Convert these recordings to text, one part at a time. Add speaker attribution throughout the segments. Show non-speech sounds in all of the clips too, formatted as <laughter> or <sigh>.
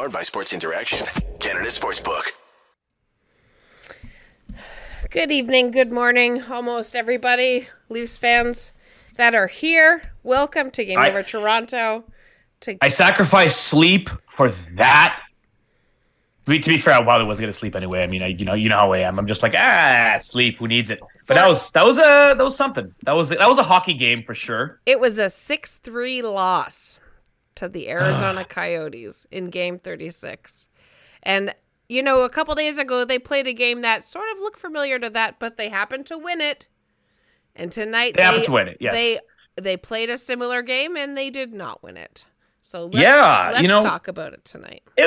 Speaker 1: Powered by Sports Interaction, Canada Sportsbook.
Speaker 2: Good evening, good morning, almost everybody, Leafs fans that are here. Welcome to Game
Speaker 3: I-
Speaker 2: Over Toronto. To
Speaker 3: I sacrificed sleep for that. I mean, to be fair, I probably wasn't gonna sleep anyway. I mean, I, you know, you know how I am. I'm just like, ah, sleep. Who needs it? But that was that was a that was something. That was that was a hockey game for sure.
Speaker 2: it was a six-three loss to the Arizona Coyotes in Game Thirty-six, and you know, a couple days ago they played a game that sort of looked familiar to that, but they happened to win it. And tonight
Speaker 3: They happened to win it, yes.
Speaker 2: they they played a similar game and they did not win it. So let's,
Speaker 3: Yeah, you
Speaker 2: let's
Speaker 3: know-
Speaker 2: talk about it tonight.
Speaker 3: It,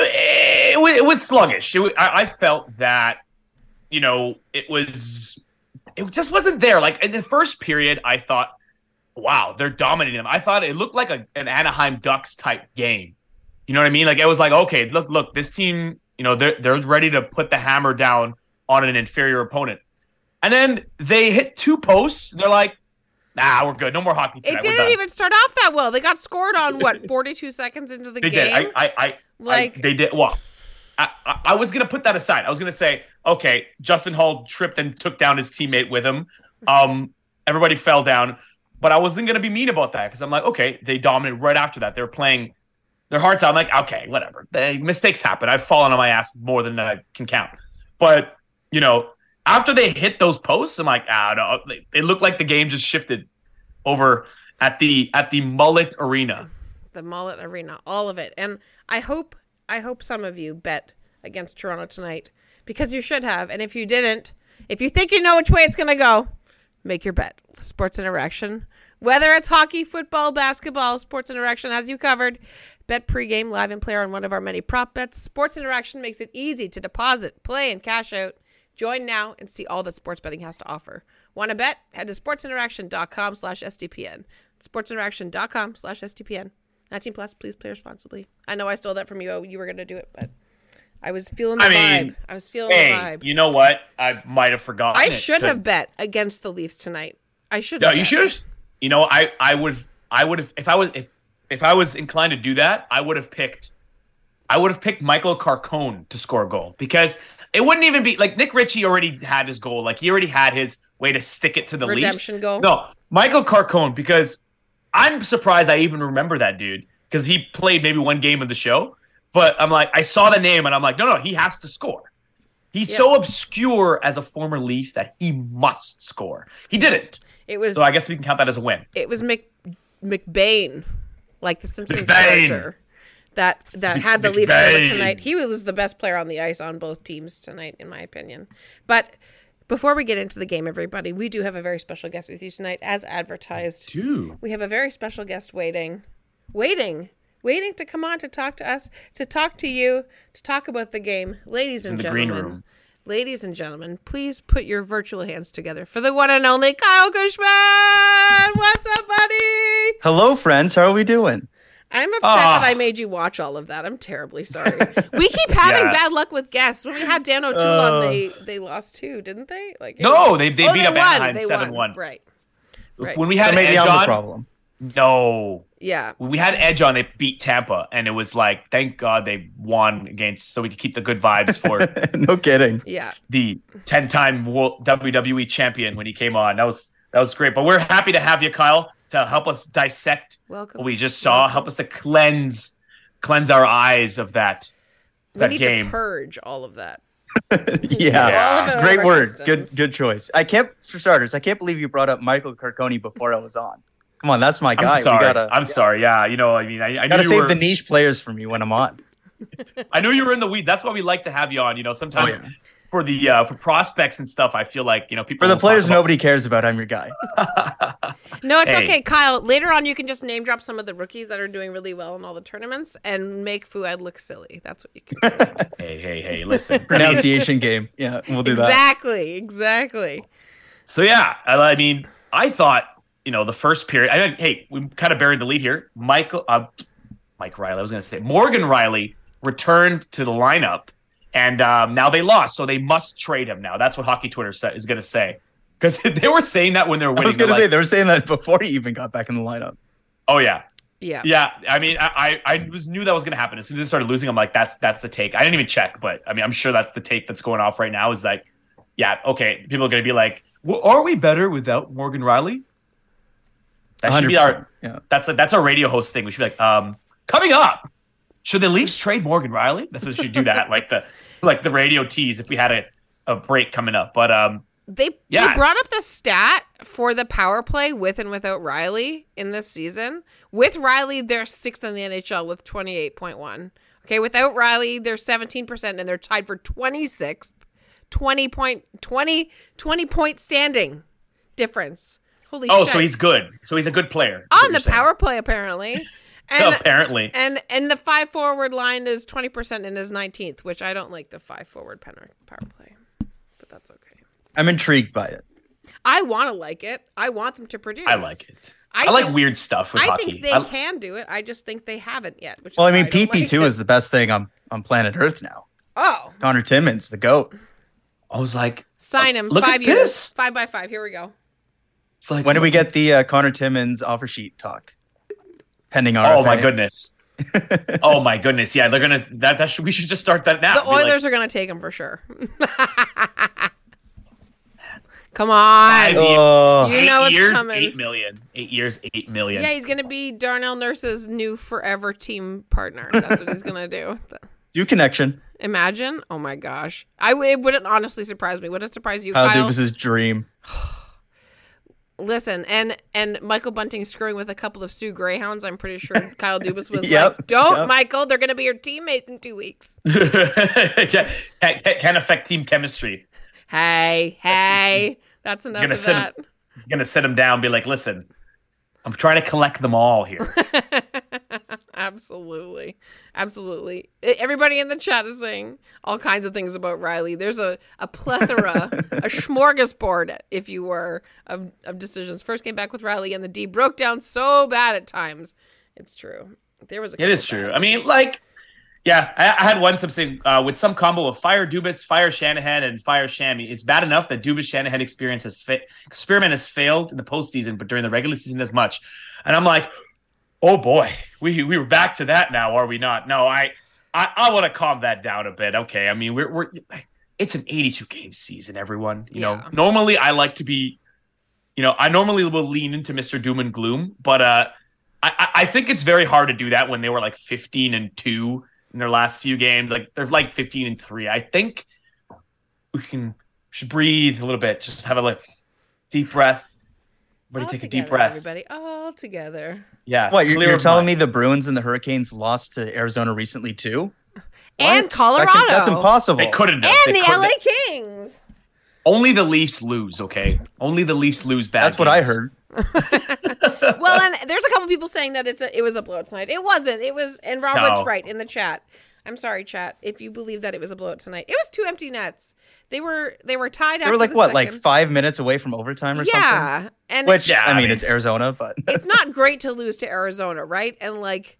Speaker 3: it, it was sluggish. It, I, I felt that, you know, it was it just wasn't there. Like in the first period, I thought, wow, they're dominating them. I thought it looked like a, an Anaheim Ducks type game. You know what I mean? Like it was like, okay, look, look, this team, you know, they're they're ready to put the hammer down on an inferior opponent. And then they hit two posts. They're like, nah, we're good. No more hockey tonight.
Speaker 2: It didn't even start off that well. They got scored on what, <laughs> 42 seconds into the
Speaker 3: They
Speaker 2: game?
Speaker 3: did. I, I, I,
Speaker 2: Like-
Speaker 3: I, they did. Well, I, I, I was gonna put that aside. I was gonna say, okay, Justin Holl tripped and took down his teammate with him. <laughs> Um, everybody fell down, but I wasn't gonna be mean about that because I'm like, okay, they dominated right after that. They're playing their hearts out. I'm like, okay, whatever. The mistakes happen. I've fallen on my ass more than I can count. But you know, after they hit those posts, I'm like, ah, no. It looked like the game just shifted over at the at the Mullet Arena.
Speaker 2: the Mullet Arena, all of it. And I hope, I hope some of you bet against Toronto tonight because you should have. And if you didn't, if you think you know which way it's going to go, make your bet. Sports Interaction. Whether it's hockey, football, basketball, Sports Interaction has you covered. Bet pregame, live and player on one of our many prop bets. Sports Interaction makes it easy to deposit, play, and cash out. Join now and see all that sports betting has to offer. Want to bet? Head to sportsinteraction.com slash SDPN. Sportsinteraction.com slash SDPN. 19 plus, please play responsibly. I know I stole that from you. Oh, You were going to do it, but I was feeling the
Speaker 3: I
Speaker 2: vibe. I was feeling
Speaker 3: Hey,
Speaker 2: the vibe.
Speaker 3: you know what? I might have forgotten.
Speaker 2: I should have bet against the Leafs tonight. I should
Speaker 3: No, you should. You know, I I would I would have if I was if if I was inclined to do that, I would have picked I would have picked Michael Carcone to score a goal because it wouldn't even be like Nick Ritchie already had his goal. Like he already had his way to stick it to the
Speaker 2: Redemption
Speaker 3: Leafs.
Speaker 2: goal?
Speaker 3: No, Michael Carcone because I'm surprised I even remember that dude because he played maybe one game of the show. But I'm like, I saw the name and I'm like, no, no, he has to score. He's so obscure as a former Leaf that he must score. He didn't.
Speaker 2: It was
Speaker 3: So I guess we can count that as a win.
Speaker 2: it was Mc McBain, like the Simpsons
Speaker 3: McBain.
Speaker 2: character that that had the Leafs over tonight. He was the best player on the ice on both teams tonight, in my opinion. But before we get into the game, everybody, we do have a very special guest with you tonight, as advertised.
Speaker 3: Dude.
Speaker 2: We have a very special guest waiting, waiting, waiting to come on to talk to us, to talk to you, to talk about the game, ladies and
Speaker 3: in the green
Speaker 2: gentlemen.
Speaker 3: room.
Speaker 2: Ladies and gentlemen, please put your virtual hands together for the one and only Kyle Cushman. What's up, buddy?
Speaker 4: Hello, friends. How are we doing?
Speaker 2: I'm upset
Speaker 3: Ah.
Speaker 2: that I made you watch all of that. I'm terribly sorry. we keep <laughs> having
Speaker 3: Yeah.
Speaker 2: bad luck with guests. When we had Dan O'Toole on, they they lost two, didn't they? Like
Speaker 3: No,
Speaker 2: was-
Speaker 3: they- they
Speaker 2: oh,
Speaker 3: beat up
Speaker 2: won.
Speaker 3: Anaheim
Speaker 2: They
Speaker 3: 7-1.
Speaker 2: won. Right. Right.
Speaker 3: When we
Speaker 4: So
Speaker 3: had
Speaker 4: maybe
Speaker 3: Edge
Speaker 4: I'm the problem.
Speaker 3: No.
Speaker 2: Yeah.
Speaker 3: We had Edge on, they beat Tampa, and it was like, thank God they won against, so we could keep the good vibes for <laughs>
Speaker 4: no kidding.
Speaker 2: Yeah.
Speaker 3: the ten-time WWE champion when he came on. That was that was great. But we're happy to have you, Kyle, to help us dissect
Speaker 2: Welcome.
Speaker 3: what we just saw,
Speaker 2: Welcome.
Speaker 3: help us to cleanse cleanse our eyes of that
Speaker 2: we
Speaker 3: that
Speaker 2: need
Speaker 3: game.
Speaker 2: to purge all of that. <laughs>
Speaker 4: yeah.
Speaker 3: Yeah.
Speaker 2: All of it out of
Speaker 4: Great
Speaker 2: our
Speaker 4: word.
Speaker 2: systems.
Speaker 4: Good good choice. I can't for starters, I can't believe you brought up Michael Carcone before I was on. Come on, that's my guy.
Speaker 3: I'm sorry.
Speaker 4: Gotta
Speaker 3: I'm sorry. Yeah, you know, I mean, I, I
Speaker 4: gotta save
Speaker 3: were,
Speaker 4: the niche players for me when I'm on. <laughs>
Speaker 3: I knew you were in the weed. That's why we like to have you on. You know, sometimes
Speaker 4: Oh, yeah.
Speaker 3: for the uh, for prospects and stuff, I feel like you know people
Speaker 4: For the players
Speaker 3: about-
Speaker 4: nobody cares about, I'm your guy. <laughs>
Speaker 2: No, it's
Speaker 3: Hey.
Speaker 2: okay, Kyle. Later on, you can just name drop some of the rookies that are doing really well in all the tournaments and make Fouad look silly. That's what you can do. <laughs>
Speaker 3: Hey, hey, hey! Listen.
Speaker 4: Pronunciation game. Yeah, we'll do that.
Speaker 2: exactly. Exactly.
Speaker 3: So yeah, I, I mean, I thought you know the first period. I mean, hey, we kind of buried the lead here. Michael, uh, Mike Riley. I was going to say Morgan Rielly returned to the lineup, and um, now they lost, so they must trade him now. That's what Hockey Twitter sa- is going to say because <laughs> they were saying that when they were winning.
Speaker 4: I was gonna say
Speaker 3: like,
Speaker 4: they were saying that before he even got back in the lineup.
Speaker 3: oh yeah,
Speaker 2: Yeah.
Speaker 3: Yeah, I mean, I I I was knew that was going to happen as soon as they started losing. I'm like, that's that's the take. I didn't even check, but I mean, I'm sure that's the take that's going off right now. Is like, yeah, okay, people are going to be like, well, are we better without Morgan Rielly? That should be our
Speaker 4: yeah.
Speaker 3: that's a that's our radio host thing. We should be like, um, coming up, should the Leafs trade Morgan Rielly? That's what we should do that, like the like the radio tease if we had a a break coming up. But um,
Speaker 2: They they brought up the stat for the power play with and without Rielly in this season. With Rielly, they're sixth in the NHL with twenty eight point one. Okay, without Rielly, they're seventeen percent and they're tied for twenty sixth. 20 point 20 20 point standing difference. Holy
Speaker 3: oh,
Speaker 2: shit.
Speaker 3: so he's good. So he's a good player.
Speaker 2: on the power play apparently. <laughs> And <laughs>
Speaker 3: Apparently,
Speaker 2: and and the five forward line is 20% in his 19th, which I don't like the five forward power power play. But that's okay.
Speaker 4: I'm intrigued by it.
Speaker 2: I want to like it. I want them to produce.
Speaker 3: I like it.
Speaker 2: I,
Speaker 3: I, like
Speaker 2: think-
Speaker 3: weird stuff with
Speaker 2: I
Speaker 3: hockey.
Speaker 2: think they
Speaker 3: I-
Speaker 2: can do it. I just think they haven't yet. Which
Speaker 4: Well, I mean, PP2
Speaker 2: like
Speaker 4: is
Speaker 2: it.
Speaker 4: the best thing on, on planet Earth now.
Speaker 2: oh
Speaker 4: Connor Timmins, the GOAT.
Speaker 3: I was like,
Speaker 2: sign him
Speaker 3: Look at
Speaker 2: years,
Speaker 3: this.
Speaker 2: five by five. Here we go.
Speaker 3: It's like
Speaker 4: When do we get the uh, Connor Timmins offer sheet talk? Pending RFA.
Speaker 3: Oh my goodness. <laughs> oh my goodness. Yeah, they're gonna that that should we should just start that now.
Speaker 2: The
Speaker 3: Be like,
Speaker 2: Oilers are going to take him for sure. <laughs> Come
Speaker 3: Five
Speaker 2: on.
Speaker 3: years.
Speaker 4: Oh,
Speaker 2: You
Speaker 3: eight
Speaker 2: know it's
Speaker 3: years,
Speaker 2: coming.
Speaker 3: eight million. Eight years, eight million.
Speaker 2: Yeah, he's going to be Darnell Nurse's new forever team partner. That's what he's going to do. <laughs>
Speaker 4: you connection.
Speaker 2: Imagine. Oh my gosh. I w- it wouldn't honestly surprise me. Would it surprise you,
Speaker 4: Kyle
Speaker 2: Kyle?
Speaker 4: Dubas's dream. <sighs> <sighs> <sighs>
Speaker 2: Listen, and and Michael Bunting screwing with a couple of Soo Greyhounds. I'm pretty sure <laughs> Kyle Dubas was
Speaker 4: Yep,
Speaker 2: like, "Don't,
Speaker 4: yep.
Speaker 2: Michael. They're going to be your teammates in two weeks." <laughs>
Speaker 3: can, can, affect team chemistry.
Speaker 2: Hey, hey, that's enough
Speaker 3: gonna sit him-
Speaker 2: that.
Speaker 3: You're gonna sit him down, and be like, listen, I'm trying to collect them all here. <laughs>
Speaker 2: absolutely, absolutely. Everybody in the chat is saying all kinds of things about Rielly. There's a a plethora, a <laughs> smorgasbord, if you were, of of decisions. First came back with Rielly, and the D broke down so bad at times. It's true. There was a.
Speaker 3: It is true. I mean, like, yeah, I, I had one something uh, with some combo of fire Dubas, fire Shanahan, and fire Shammy. It's bad enough that Dubas Shanahan experience has fa- experiment has failed in the postseason, but during the regular season as much. And I'm like, oh boy, we we were back to that now, are we not? No, I I, I want to calm that down a bit. Okay, I mean, we're we're it's an 82 game season, everyone. You know, normally I like to be, you know, I normally will lean into Mr. Doom and Gloom, but uh, I, I- I think it's very hard to do that when they were like 15 and two in their last few games. Like they're like 15 and three. I think we can should breathe a little bit. Just have a like deep breath. Everybody
Speaker 2: All
Speaker 3: take a deep breath.
Speaker 2: Everybody, all together.
Speaker 3: Yeah.
Speaker 4: What, you're, you're telling me the Bruins and the Hurricanes lost to Arizona recently too?
Speaker 2: And
Speaker 4: What?
Speaker 2: Colorado.
Speaker 4: That could- that's impossible.
Speaker 3: they couldn't have.
Speaker 2: And
Speaker 3: They
Speaker 2: the
Speaker 3: couldn't
Speaker 2: LA. Kings.
Speaker 3: Only the Leafs lose. Okay. Only the Leafs lose bad.
Speaker 4: That's what I heard. <laughs>
Speaker 2: well, and there's a couple people saying that it's a, it was a blowout tonight. It wasn't. It was, and Robert's
Speaker 3: No.
Speaker 2: right in the chat. I'm sorry, chat. If you believe that it was a blowout tonight, it was two empty nets. They were they were tied.
Speaker 4: They
Speaker 2: after
Speaker 4: were like
Speaker 2: the
Speaker 4: what, like five minutes away from overtime or something?
Speaker 2: yeah, and
Speaker 4: Which
Speaker 3: Yeah,
Speaker 4: I
Speaker 3: I
Speaker 4: mean,
Speaker 3: mean-
Speaker 4: it's Arizona, but
Speaker 2: it's <laughs> not great to lose to Arizona, right? And like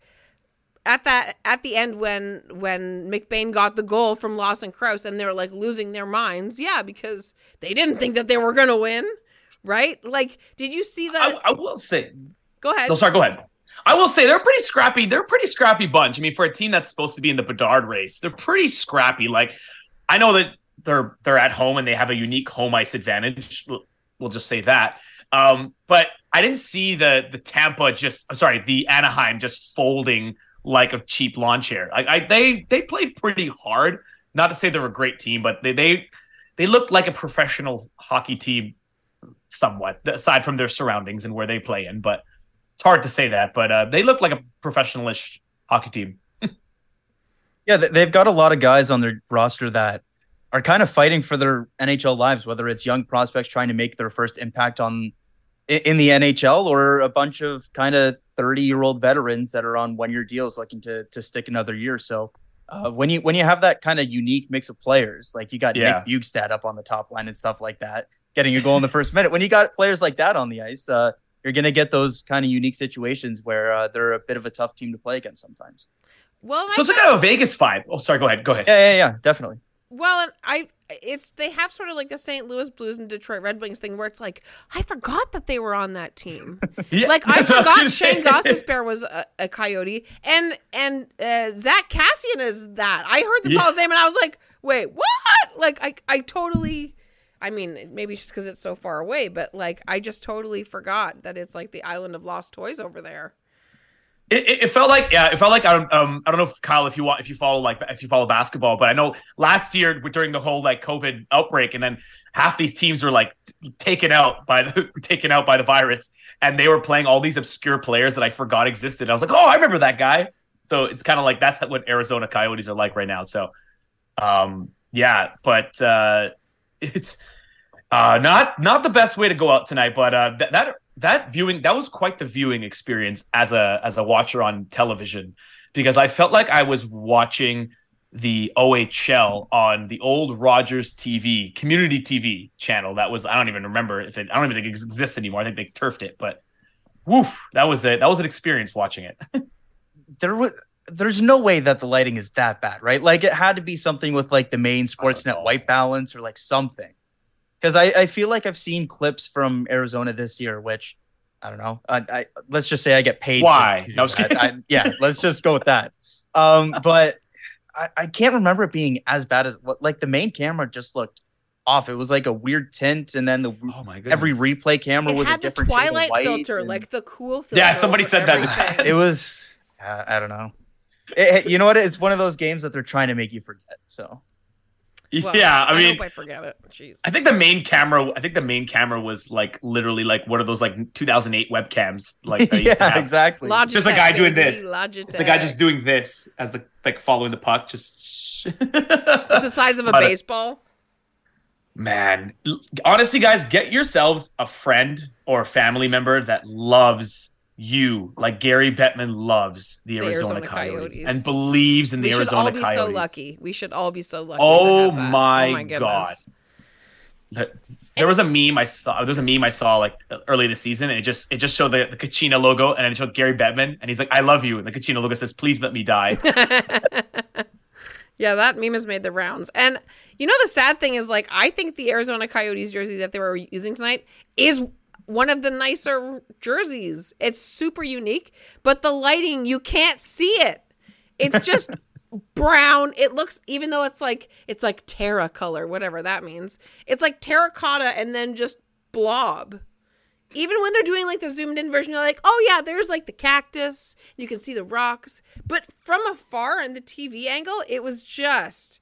Speaker 2: at that at the end when when McBain got the goal from Lawson Crouse and they're like losing their minds, yeah, because they didn't think that they were gonna win, right? Like, did you see that?
Speaker 3: I, I will say.
Speaker 2: Go ahead.
Speaker 3: No, sorry. Go ahead. I will say they're pretty scrappy. They're a pretty scrappy bunch. I mean, for a team that's supposed to be in the Bedard race, they're pretty scrappy. Like, I know that they're they're at home and they have a unique home ice advantage. We'll, just say that. Um, but I didn't see the the Tampa just sorry the Anaheim just folding like a cheap lawn chair. Like I they they played pretty hard. Not to say they're a great team, but they they they looked like a professional hockey team somewhat aside from their surroundings and where they play in. But it's hard to say that, but uh, they look like a professionalish hockey team. <laughs>
Speaker 4: yeah, they- they've got a lot of guys on their roster that are kind of fighting for their NHL lives, whether it's young prospects trying to make their first impact on in the NHL or a bunch of kind of 30 year old veterans that are on one year deals looking to to stick another year. So uh, when you when you have that kind of unique mix of players, like you got
Speaker 3: Yeah.
Speaker 4: Nick Bjugstad up on the top line and stuff like that, getting a goal in the first minute. When you got players like that on the ice, uh, you're gonna get those kind of unique situations where uh, they're a bit of a tough team to play against sometimes.
Speaker 2: well,
Speaker 3: So it's
Speaker 2: I
Speaker 3: like kind of a Vegas vibe. Oh, sorry. Go ahead. Go ahead.
Speaker 4: Yeah, yeah, yeah, definitely.
Speaker 2: Well, and I it's they have sort of like the St. Louis Blues and Detroit Red Wings thing where it's like I forgot that they were on that team. <laughs>
Speaker 3: Yeah,
Speaker 2: like I
Speaker 3: that's what was
Speaker 2: forgot
Speaker 3: gonna say.
Speaker 2: Shane Gostisbehere was a, a Coyote, and and uh, Zack Kassian is that. I heard the
Speaker 3: Yeah.
Speaker 2: Paul's name and I was like, wait, what? Like I I totally. I mean, maybe just because it's so far away, but like I just totally forgot that it's like the island of lost toys over there.
Speaker 3: It, it, it felt like yeah, it felt like I don't um I don't know if Kyle if you want if you follow like if you follow basketball, but I know last year during the whole like COVID outbreak, and then half these teams were like t- taken out by the <laughs> taken out by the virus, and they were playing all these obscure players that I forgot existed. I was like, oh, I remember that guy. So it's kind of like that's what Arizona Coyotes are like right now. So, um, yeah, but uh, it's uh, not not the best way to go out tonight. But uh, that that that viewing that was quite the viewing experience as a as a watcher on television because I felt like I was watching the OHL on the old Rogers TV community TV channel. That was I don't even remember if it I don't even think it exists anymore. I think they turfed it, but woof, that was it. That was an experience watching it.
Speaker 4: there was there's no way that the lighting is that bad, right? Like it had to be something with like the main Sportsnet white balance or like something. Because I, I feel like I've seen clips from Arizona this year, which I don't know. I, I let's just say I get paid.
Speaker 3: Why?
Speaker 4: to do
Speaker 3: No, I'm just
Speaker 4: that.
Speaker 3: kidding.
Speaker 4: I- yeah, let's just go with that. Um, <laughs> but I, I can't remember it being as bad as what like the main camera just looked off. It was like a weird tint, and then the
Speaker 3: Oh my goodness.
Speaker 4: every replay camera
Speaker 2: It
Speaker 4: was
Speaker 2: had
Speaker 4: a
Speaker 2: the
Speaker 4: different shade of
Speaker 2: Twilight
Speaker 4: white,
Speaker 2: filter,
Speaker 4: and-
Speaker 2: like the cool filter.
Speaker 3: Yeah, somebody said that in
Speaker 2: everything.
Speaker 3: chat.
Speaker 4: it was uh, I don't know. It- it- you know what? It's one of those games that they're trying to make you forget. So
Speaker 2: Well,
Speaker 3: yeah, I mean,
Speaker 2: hope I forget it. Jeez.
Speaker 3: I think the main camera. I think the main camera was like literally like one of those like 2008 webcams. Like they used to <laughs>
Speaker 4: yeah,
Speaker 3: have.
Speaker 4: exactly.
Speaker 2: Logitech,
Speaker 3: Just a guy doing this.
Speaker 2: Logitech.
Speaker 3: It's a guy just doing this as the like following the puck. Just
Speaker 2: It's the size of a <laughs>
Speaker 3: But, uh,
Speaker 2: baseball.
Speaker 3: man, honestly, guys, get yourselves a friend or a family member that loves you, like Gary Bettman loves the,
Speaker 2: The
Speaker 3: Arizona,
Speaker 2: Arizona
Speaker 3: Coyotes,
Speaker 2: Coyotes.
Speaker 3: and believes in the
Speaker 2: We should all be
Speaker 3: Coyotes.
Speaker 2: so lucky. We should all be so lucky.
Speaker 3: Oh
Speaker 2: to have that.
Speaker 3: my
Speaker 2: oh my.
Speaker 3: God. That- There was a meme I saw. There was a meme I saw like early this season, and it just it just showed the, the Kachina logo, and it showed Gary Bettman, and he's like, "I love you," and the Kachina logo says, "Please let me die." <laughs>
Speaker 2: Yeah, that meme has made the rounds. And you know the sad thing is like I think the Arizona Coyotes jersey that they were using tonight is one of the nicer jerseys. It's super unique, but the lighting you can't see it. It's just <laughs> brown. It looks even though it's like it's like terra color, whatever that means. It's like terracotta and then just blob. Even when they're doing like the zoomed in version, you're like, oh yeah, there's like the cactus. You can see the rocks. But from afar in the TV angle, it was just,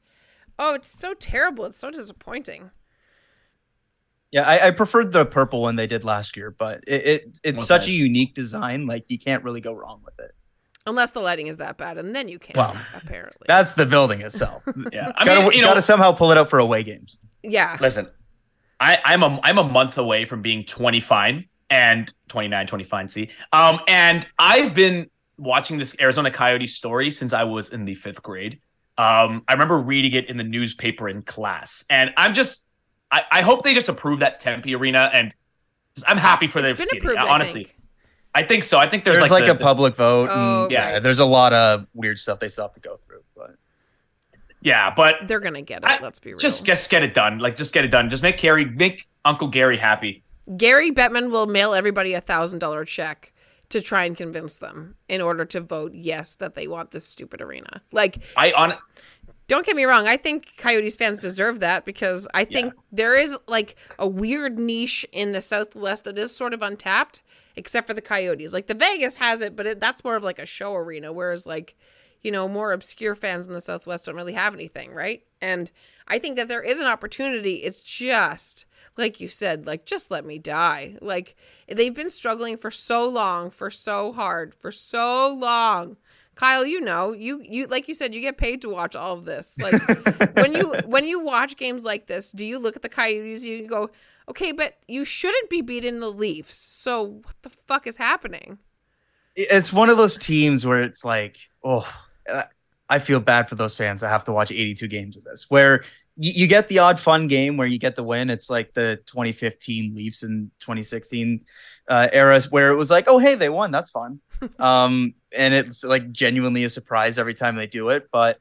Speaker 2: oh, it's so terrible. It's so disappointing.
Speaker 4: Yeah, I, I preferred the purple one they did last year, but it, it it's
Speaker 3: Was
Speaker 4: such a unique design. Like you can't really go wrong with it.
Speaker 2: Unless the lighting is that bad, and then you can,
Speaker 4: Well,
Speaker 2: apparently.
Speaker 4: That's the building itself. <laughs>
Speaker 3: Yeah, I
Speaker 4: gotta,
Speaker 3: mean, you
Speaker 4: gotta somehow pull it out for away games.
Speaker 2: yeah.
Speaker 3: listen, I, I'm a I'm a month away from being 20 fine and 29, 20 fine. See, um, and I've been watching this Arizona Coyote story since I was in the fifth grade. Um, I remember reading it in the newspaper in class, and I'm just I, I hope they just approve that Tempe arena, and I'm happy for their
Speaker 2: It's been
Speaker 3: city.
Speaker 2: approved, I
Speaker 3: honestly,
Speaker 2: think.
Speaker 3: I think so. I think there's,
Speaker 4: There's,
Speaker 3: like,
Speaker 4: like,
Speaker 3: the-
Speaker 4: a
Speaker 3: this-
Speaker 4: public vote.
Speaker 2: Oh,
Speaker 4: and, yeah,
Speaker 2: right.
Speaker 4: there's a lot of weird stuff they still have to go through. But
Speaker 3: yeah, but
Speaker 2: They're gonna get it.
Speaker 3: I-
Speaker 2: let's be real.
Speaker 3: just just get it done. Like just get it done. Just make Gary make Uncle Gary happy.
Speaker 2: Gary Bettman will mail everybody a thousand dollar check to try and convince them in order to vote yes that they want this stupid arena. Like
Speaker 3: I on
Speaker 2: don't get me wrong i think coyotes fans deserve that because i think there is like a weird niche in the southwest that is sort of untapped except for the coyotes. Like the vegas has it but it, that's more of like a show arena whereas like you know more obscure fans in the southwest don't really have anything right? And i think that there is an opportunity. It's just like you said like just let me die. Like they've been struggling for so long for so hard for so long Kyle, you know, you you like you said, you get paid to watch all of this. Like when you <laughs> when you watch games like this, do you look at the Coyotes? You go, okay, but you shouldn't be beating the Leafs. So what the fuck is happening?
Speaker 4: it's one of those teams where it's like, oh, I feel bad for those fans that have to watch 82 games of this. Where you, you get the odd fun game where you get the win. It's like the 2015 Leafs and 2016 uh, eras where it was like, oh, hey, they won. That's fun. <laughs> um, and it's like genuinely a surprise every time they do it. But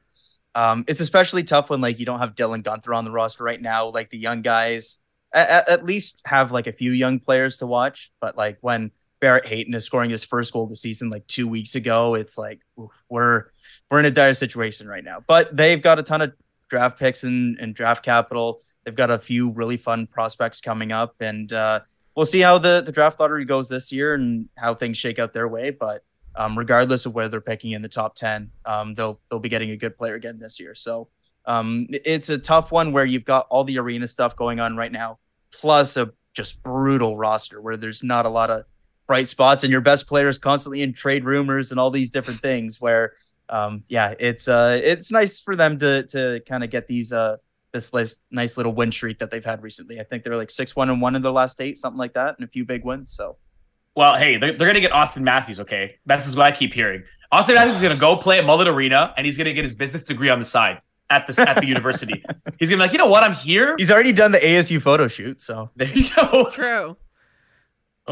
Speaker 4: Um, it's especially tough when like you don't have Dylan Guenther on the roster right now. Like the young guys, at, at least have like a few young players to watch. But like when Barrett Hayton is scoring his first goal of the season like two weeks ago, it's like oof, we're we're in a dire situation right now. But they've got a ton of draft picks and, and draft capital. They've got a few really fun prospects coming up, and uh, we'll see how the the draft lottery goes this year and how things shake out their way. But um, regardless of whether they're picking in the top 10, um, they'll they'll be getting a good player again this year. So um, it's a tough one where you've got all the arena stuff going on right now, plus a just brutal roster where there's not a lot of bright spots, and your best players constantly in trade rumors and all these different things. Where um, yeah, it's uh, it's nice for them to to kind of get these uh this list, nice little win streak that they've had recently. I think they're like six one and one in their last eight, something like that, and a few big wins. So
Speaker 3: Well, hey, they're, they're going to get Auston Matthews, okay? This is what I keep hearing. Auston Matthews is going to go play at Mullet Arena, and he's going to get his business degree on the side at the at the university. <laughs> He's going to be like, you know what? I'm here.
Speaker 4: he's already done the ASU photo shoot. So
Speaker 3: There you go.
Speaker 2: It's true.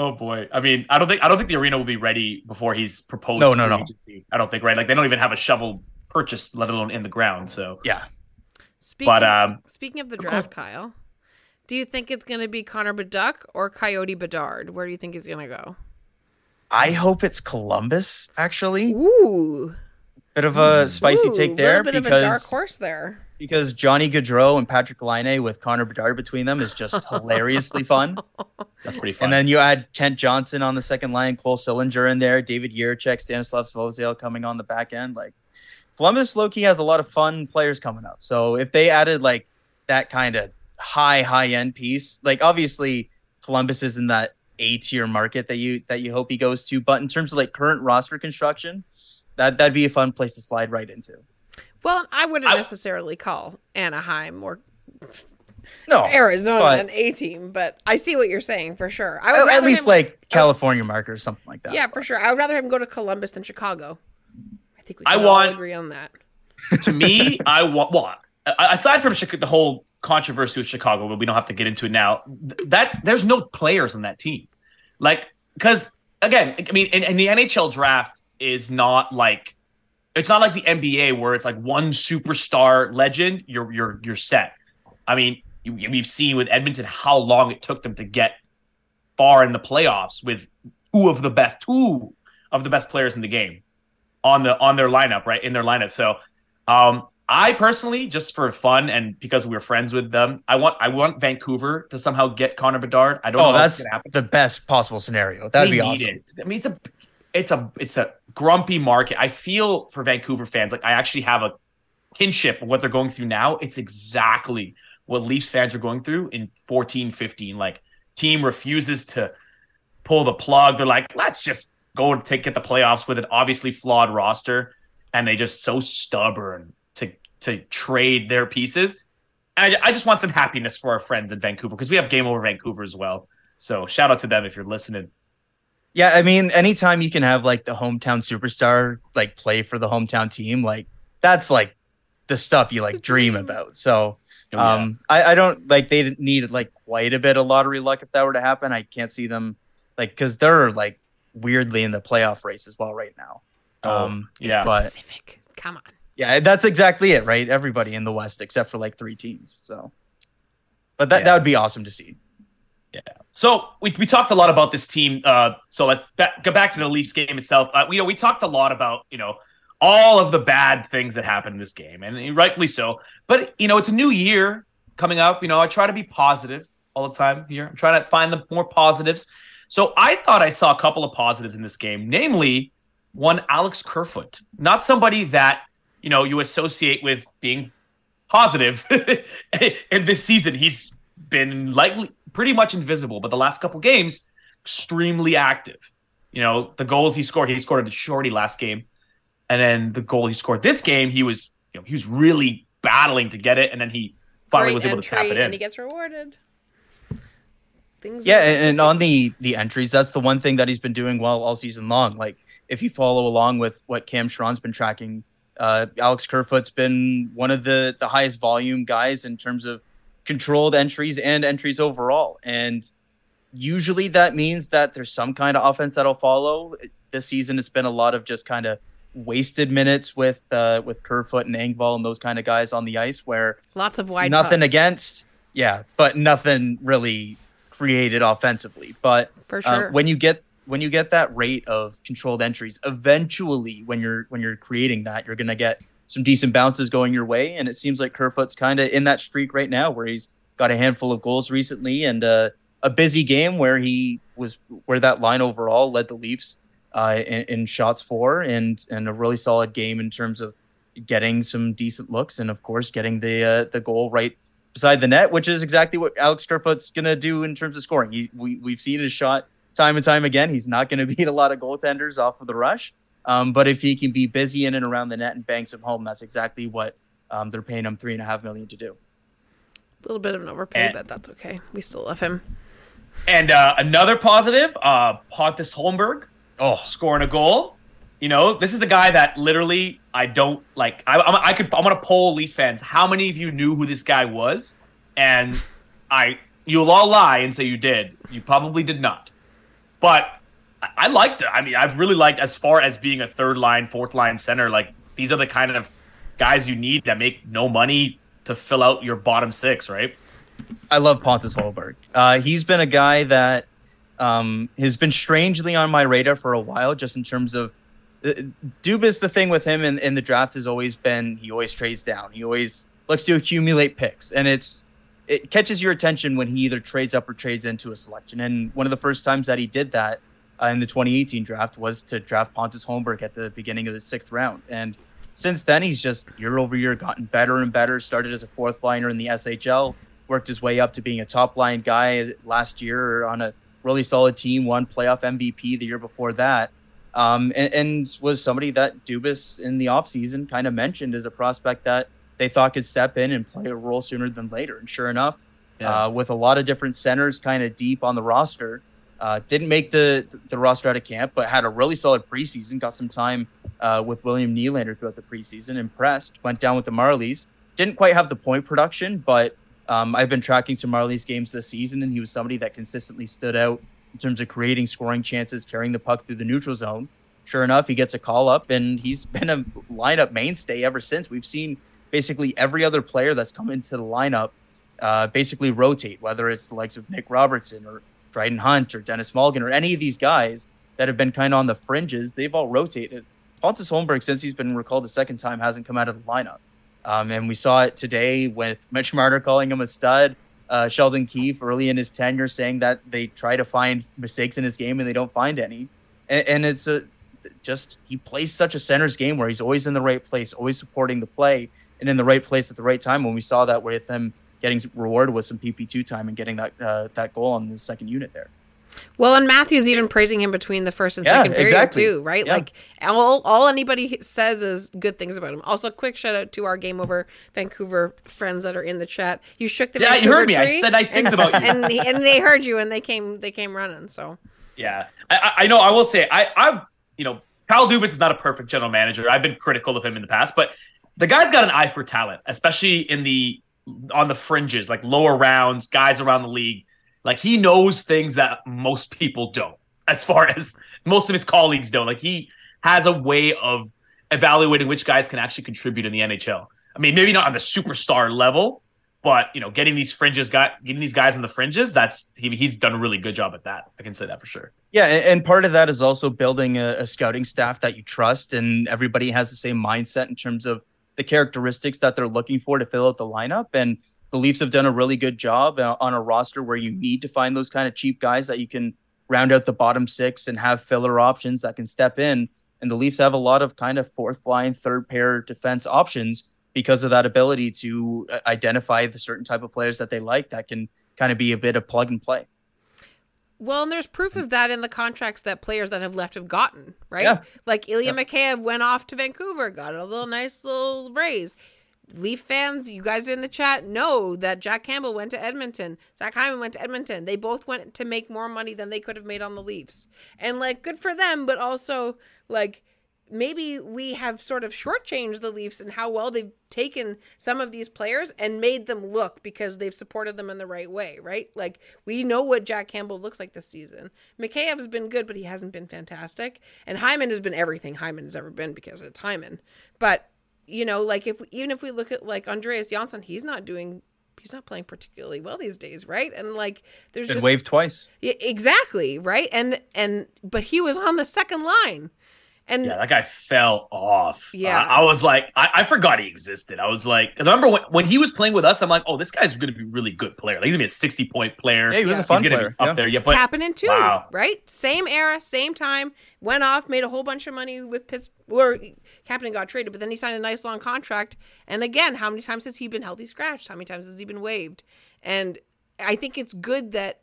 Speaker 3: Oh boy. I mean, I don't think I don't think the arena will be ready before he's proposed.
Speaker 4: No, no, no.
Speaker 3: agency. I don't think right. Like they don't even have a shovel purchased, let alone in the ground. So,
Speaker 4: yeah,
Speaker 2: Speaking,
Speaker 3: but um,
Speaker 2: speaking of the draft, Kyle, do you think it's going to be Connor Bedard or Coyote Bedard? Where do you think he's going to go?
Speaker 4: I hope it's Columbus. Actually,
Speaker 2: Ooh,
Speaker 4: bit of a spicy
Speaker 2: Ooh,
Speaker 4: take there
Speaker 2: little bit of a dark horse there.
Speaker 4: Because Johnny Gaudreau and Patrik Laine with Connor Bedard between them is just <laughs> hilariously fun.
Speaker 3: that's pretty fun.
Speaker 4: And then you add Kent Johnson on the second line, Cole Sillinger in there, David Jiricek, Stanislav Svozil coming on the back end. Like Columbus Loki has a lot of fun players coming up. So if they added like that kind of high, high end piece, like obviously Columbus is in that A tier market that you that you hope he goes to. But in terms of like current roster construction, that that'd be a fun place to slide right into.
Speaker 2: Well, I wouldn't
Speaker 3: I-
Speaker 2: necessarily call Anaheim or
Speaker 4: No,
Speaker 2: Arizona
Speaker 4: but-
Speaker 2: an A team, but I see what you're saying for sure. I would
Speaker 4: at, least
Speaker 2: him-
Speaker 4: like California market or something like that.
Speaker 2: yeah, for sure. I would rather him go to Columbus than Chicago. I think we
Speaker 3: I want-
Speaker 2: agree on that. <laughs>
Speaker 3: to me, I want well, aside from Chica- the whole controversy with Chicago, but we don't have to get into it now. th- That there's no players on that team, like because again, I mean, in, in the NHL draft is not like it's not like the NBA where it's like one superstar legend, you're you're you're set. I mean, we've seen with Edmonton how long it took them to get far in the playoffs with two of the best two of the best players in the game on the on their lineup, right? In their lineup. So um I personally, just for fun and because we're friends with them, I want I want Vancouver to somehow get Connor Bedard. I don't know
Speaker 4: Oh,
Speaker 3: how
Speaker 4: that's
Speaker 3: it's gonna happen.
Speaker 4: the best possible scenario. That'd
Speaker 3: They
Speaker 4: be awesome.
Speaker 3: it. I mean, it's a it's a it's a grumpy market. I feel for Vancouver fans like I actually have a kinship of what they're going through now. It's exactly what Leafs fans are going through in 14, 15. Like team refuses to pull the plug. They're like, let's just go and take get the playoffs with an obviously flawed roster, and they just so stubborn to to trade their pieces. I, I just want some happiness for our friends in Vancouver because we have game over Vancouver as well. So shout out to them if you're listening.
Speaker 4: Yeah, I mean, anytime you can have like the hometown superstar like play for the hometown team, like that's like the stuff you like dream <laughs> about. So
Speaker 3: Oh, yeah.
Speaker 4: um I, I don't like they need like quite a bit of lottery luck if that were to happen. I can't see them like because they're like weirdly in the playoff race as well right now.
Speaker 3: Oh,
Speaker 4: Um
Speaker 3: yeah.
Speaker 4: but
Speaker 2: Pacific. Come on.
Speaker 4: yeah, that's exactly it, right? Everybody in the West except for like three teams. So but that,
Speaker 3: Yeah.
Speaker 4: that would be awesome to see.
Speaker 3: So we, we talked a lot about this team. Uh, so let's ba- go back to the Leafs game itself. Uh, we, you know, we talked a lot about you know all of the bad things that happened in this game, and rightfully so. But you know, it's a new year coming up. You know, I try to be positive all the time here. I'm trying to find the more positives. So I thought I saw a couple of positives in this game, namely one Alex Kerfoot, not somebody that you know you associate with being positive <laughs> in this season. He's been likely pretty much invisible, but the last couple games, extremely active. You know, the goals he scored, he scored a shorty last game. And then the goal he scored this game, he was, you know, he was really battling to get it, and then he finally
Speaker 2: Great
Speaker 3: was able to tap
Speaker 2: entry,
Speaker 3: it
Speaker 2: and he gets rewarded. Things
Speaker 4: Yeah, and, and on the the entries, that's the one thing that he's been doing well all season long. Like if you follow along with what Cam Charron's been tracking, uh, Alex Kerfoot's been one of the the highest volume guys in terms of controlled entries and entries overall. And usually that means that there's some kind of offense that'll follow. This season, it's been a lot of just kind of wasted minutes with uh, with Kerfoot and Engvall and those kind of guys on the ice where
Speaker 2: Lots of wide.
Speaker 4: nothing
Speaker 2: pucks,
Speaker 4: against, yeah, but nothing really created offensively. But
Speaker 2: for
Speaker 4: uh,
Speaker 2: sure.
Speaker 4: when you get when you get that rate of controlled entries, eventually when you're when you're creating that, you're gonna get some decent bounces going your way. And it seems like Kerfoot's kind of in that streak right now, where he's got a handful of goals recently and uh, a busy game where he was where that line overall led the Leafs uh, in, in shots for and and a really solid game in terms of getting some decent looks and of course getting the uh, the goal right beside the net, which is exactly what Alex Kerfoot's gonna do in terms of scoring. He, we we've seen his shot time and time again. He's not gonna <laughs> beat a lot of goaltenders off of the rush, um, but if he can be busy in and around the net and bang some home, that's exactly what um, they're paying him three and a half million to do.
Speaker 2: a little bit of an overpay,
Speaker 3: And-
Speaker 2: but that's okay. We still love him.
Speaker 3: And uh, another positive, uh, Pontus Holmberg
Speaker 4: Oh,
Speaker 3: scoring a goal. You know, this is a guy that literally I don't like. I, I'm, I could. I'm gonna poll Leaf fans. How many of you knew who this guy was? And I, you'll all lie and say you did. You probably did not. But I, liked it. I mean, I've really liked as far as being a third line, fourth line center. Like these are the kind of guys you need that make no money to fill out your bottom six, right?
Speaker 4: I love Pontus Holmberg. Uh, he's been a guy that um, has been strangely on my radar for a while, just in terms of uh, Dubas. The thing with him in, in the draft has always been he always trades down. He always looks to accumulate picks, and it's it catches your attention when he either trades up or trades into a selection. And one of the first times that he did that uh, in the 2018 draft was to draft Pontus Holmberg at the beginning of the sixth round. And since then, he's just year over year gotten better and better. Started as a fourth liner in the SHL, worked his way up to being a top line guy last year on a really solid team, won playoff MVP the year before that. Um, and, and was somebody that Dubas in the offseason kind of mentioned as a prospect that they thought could step in and play a role sooner than later. And sure enough,
Speaker 3: Yeah.
Speaker 4: uh, with a lot of different centers kind of deep on the roster, uh, didn't make the the roster out of camp, but had a really solid preseason. Got some time uh, with William Nylander throughout the preseason. Impressed. Went down with the Marlies. Didn't quite have the point production, but um, I've been tracking some Marlies games this season, and he was somebody that consistently stood out in terms of creating scoring chances, carrying the puck through the neutral zone. Sure enough, he gets a call up, and he's <laughs> been a lineup mainstay ever since. We've seen basically every other player that's come into the lineup uh, basically rotate, whether it's the likes of Nick Robertson or Dryden Hunt or Denis Malgin or any of these guys that have been kind of on the fringes. They've all rotated. Pontus Holmberg, since he's been recalled the second time, hasn't come out of the lineup. Um, and we saw it today with Mitch Marner calling him a stud. Uh, Sheldon Keefe early in his tenure saying that they try to find mistakes in his game and they don't find any. And, and it's a just he plays such a center's game where he's always in the right place, always supporting the play, and in the right place at the right time. When we saw that with him getting rewarded with some PP2 time and getting that uh, that goal on the second unit there.
Speaker 2: Well, and Matthews even praising him between the first and
Speaker 4: Yeah,
Speaker 2: second period
Speaker 4: exactly.
Speaker 2: too, right?
Speaker 4: Yeah.
Speaker 2: Like all all anybody says is good things about him. Also, quick shout out to our game over Vancouver friends that are in the chat. You shook the
Speaker 3: Yeah, you heard me. I said nice things
Speaker 2: and,
Speaker 3: about you. <laughs>
Speaker 2: and and they heard you and they came they came running. So
Speaker 3: Yeah, I, I I know. I will say, I, I, you know, Kyle Dubas is not a perfect general manager. I've been critical of him in the past, but the guy's got an eye for talent, especially in the on the fringes, like lower rounds, guys around the league. Like he knows things that most people don't, as far as most of his colleagues don't. Like he has a way of evaluating which guys can actually contribute in the NHL. I mean, maybe not on the superstar level, but you know, getting these fringes, got getting these guys on the fringes. That's he, he's done a really good job at that. I can say that for sure.
Speaker 4: Yeah, and, and part of that is also building a, a scouting staff that you trust, and everybody has the same mindset in terms of the characteristics that they're looking for to fill out the lineup. And the Leafs have done a really good job uh, on a roster where you need to find those kind of cheap guys that you can round out the bottom six and have filler options that can step in. And the Leafs have a lot of kind of fourth line, third pair defense options because of that ability to uh, identify the certain type of players that they like that can kind of be a bit of plug and play.
Speaker 2: Well, and there's proof of that in the contracts that players that have left have gotten, right?
Speaker 4: Yeah.
Speaker 2: Like Ilya Mikheyev went off to Vancouver, got a little nice little raise. Leaf fans, you guys in the chat know that Jack Campbell went to Edmonton. Zach Hyman went to Edmonton. They both went to make more money than they could have made on the Leafs. And like good for them, but also like maybe we have sort of shortchanged the Leafs and how well they've taken some of these players and made them look because they've supported them in the right way, right? Like we know what Jack Campbell looks like this season. Mikheyev has been good, but he hasn't been fantastic. And Hyman has been everything Hyman has ever been because it's Hyman. But you know, like if even if we look at like Andreas Johnsson, he's not doing he's not playing particularly well these days, right? And like there's
Speaker 4: Been
Speaker 2: just
Speaker 4: waived twice.
Speaker 2: yeah, exactly, right? And and but he was on the second line. And
Speaker 3: Yeah, that guy fell off.
Speaker 2: Uh, yeah.
Speaker 3: I, I was like, I, I forgot he existed. I was like, because I remember when, when he was playing with us, I'm like, oh, this guy's going to be a really good player. Like, he's going to be a 60 point player.
Speaker 4: Yeah, he was
Speaker 2: Yeah.
Speaker 4: a fun
Speaker 3: he's
Speaker 4: player.
Speaker 3: be up
Speaker 4: yeah.
Speaker 3: there. Yeah, but
Speaker 2: Kapanen too,
Speaker 3: Wow.
Speaker 2: right? Same era, same time. Went off, made a whole bunch of money with Pittsburgh. Or Kapanen got traded, but then he signed a nice long contract. And again, how many times has he been healthy scratched? How many times has he been waived? And I think it's good that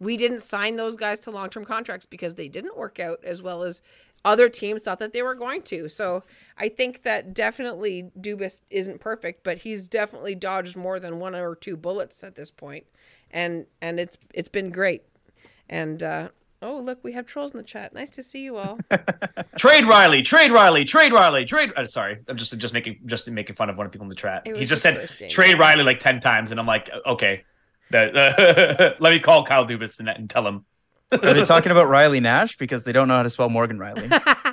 Speaker 2: we didn't sign those guys to long term contracts because they didn't work out as well as other teams thought that they were going to. So I think that definitely Dubas isn't perfect, but he's definitely dodged more than one or two bullets at this point, and and it's it's been great. And uh, oh look, we have trolls in the chat. Nice to see you all. <laughs>
Speaker 3: trade Rielly, trade Rielly, trade Rielly, trade. Uh, sorry, I'm just just making just making fun of one of the people in the chat. He just said trade. Rielly like 10 times, and I'm like, okay, that, <laughs> let me call Kyle Dubas and, and tell him.
Speaker 4: Are they talking about Riley Nash because they don't know how to spell Morgan Rielly?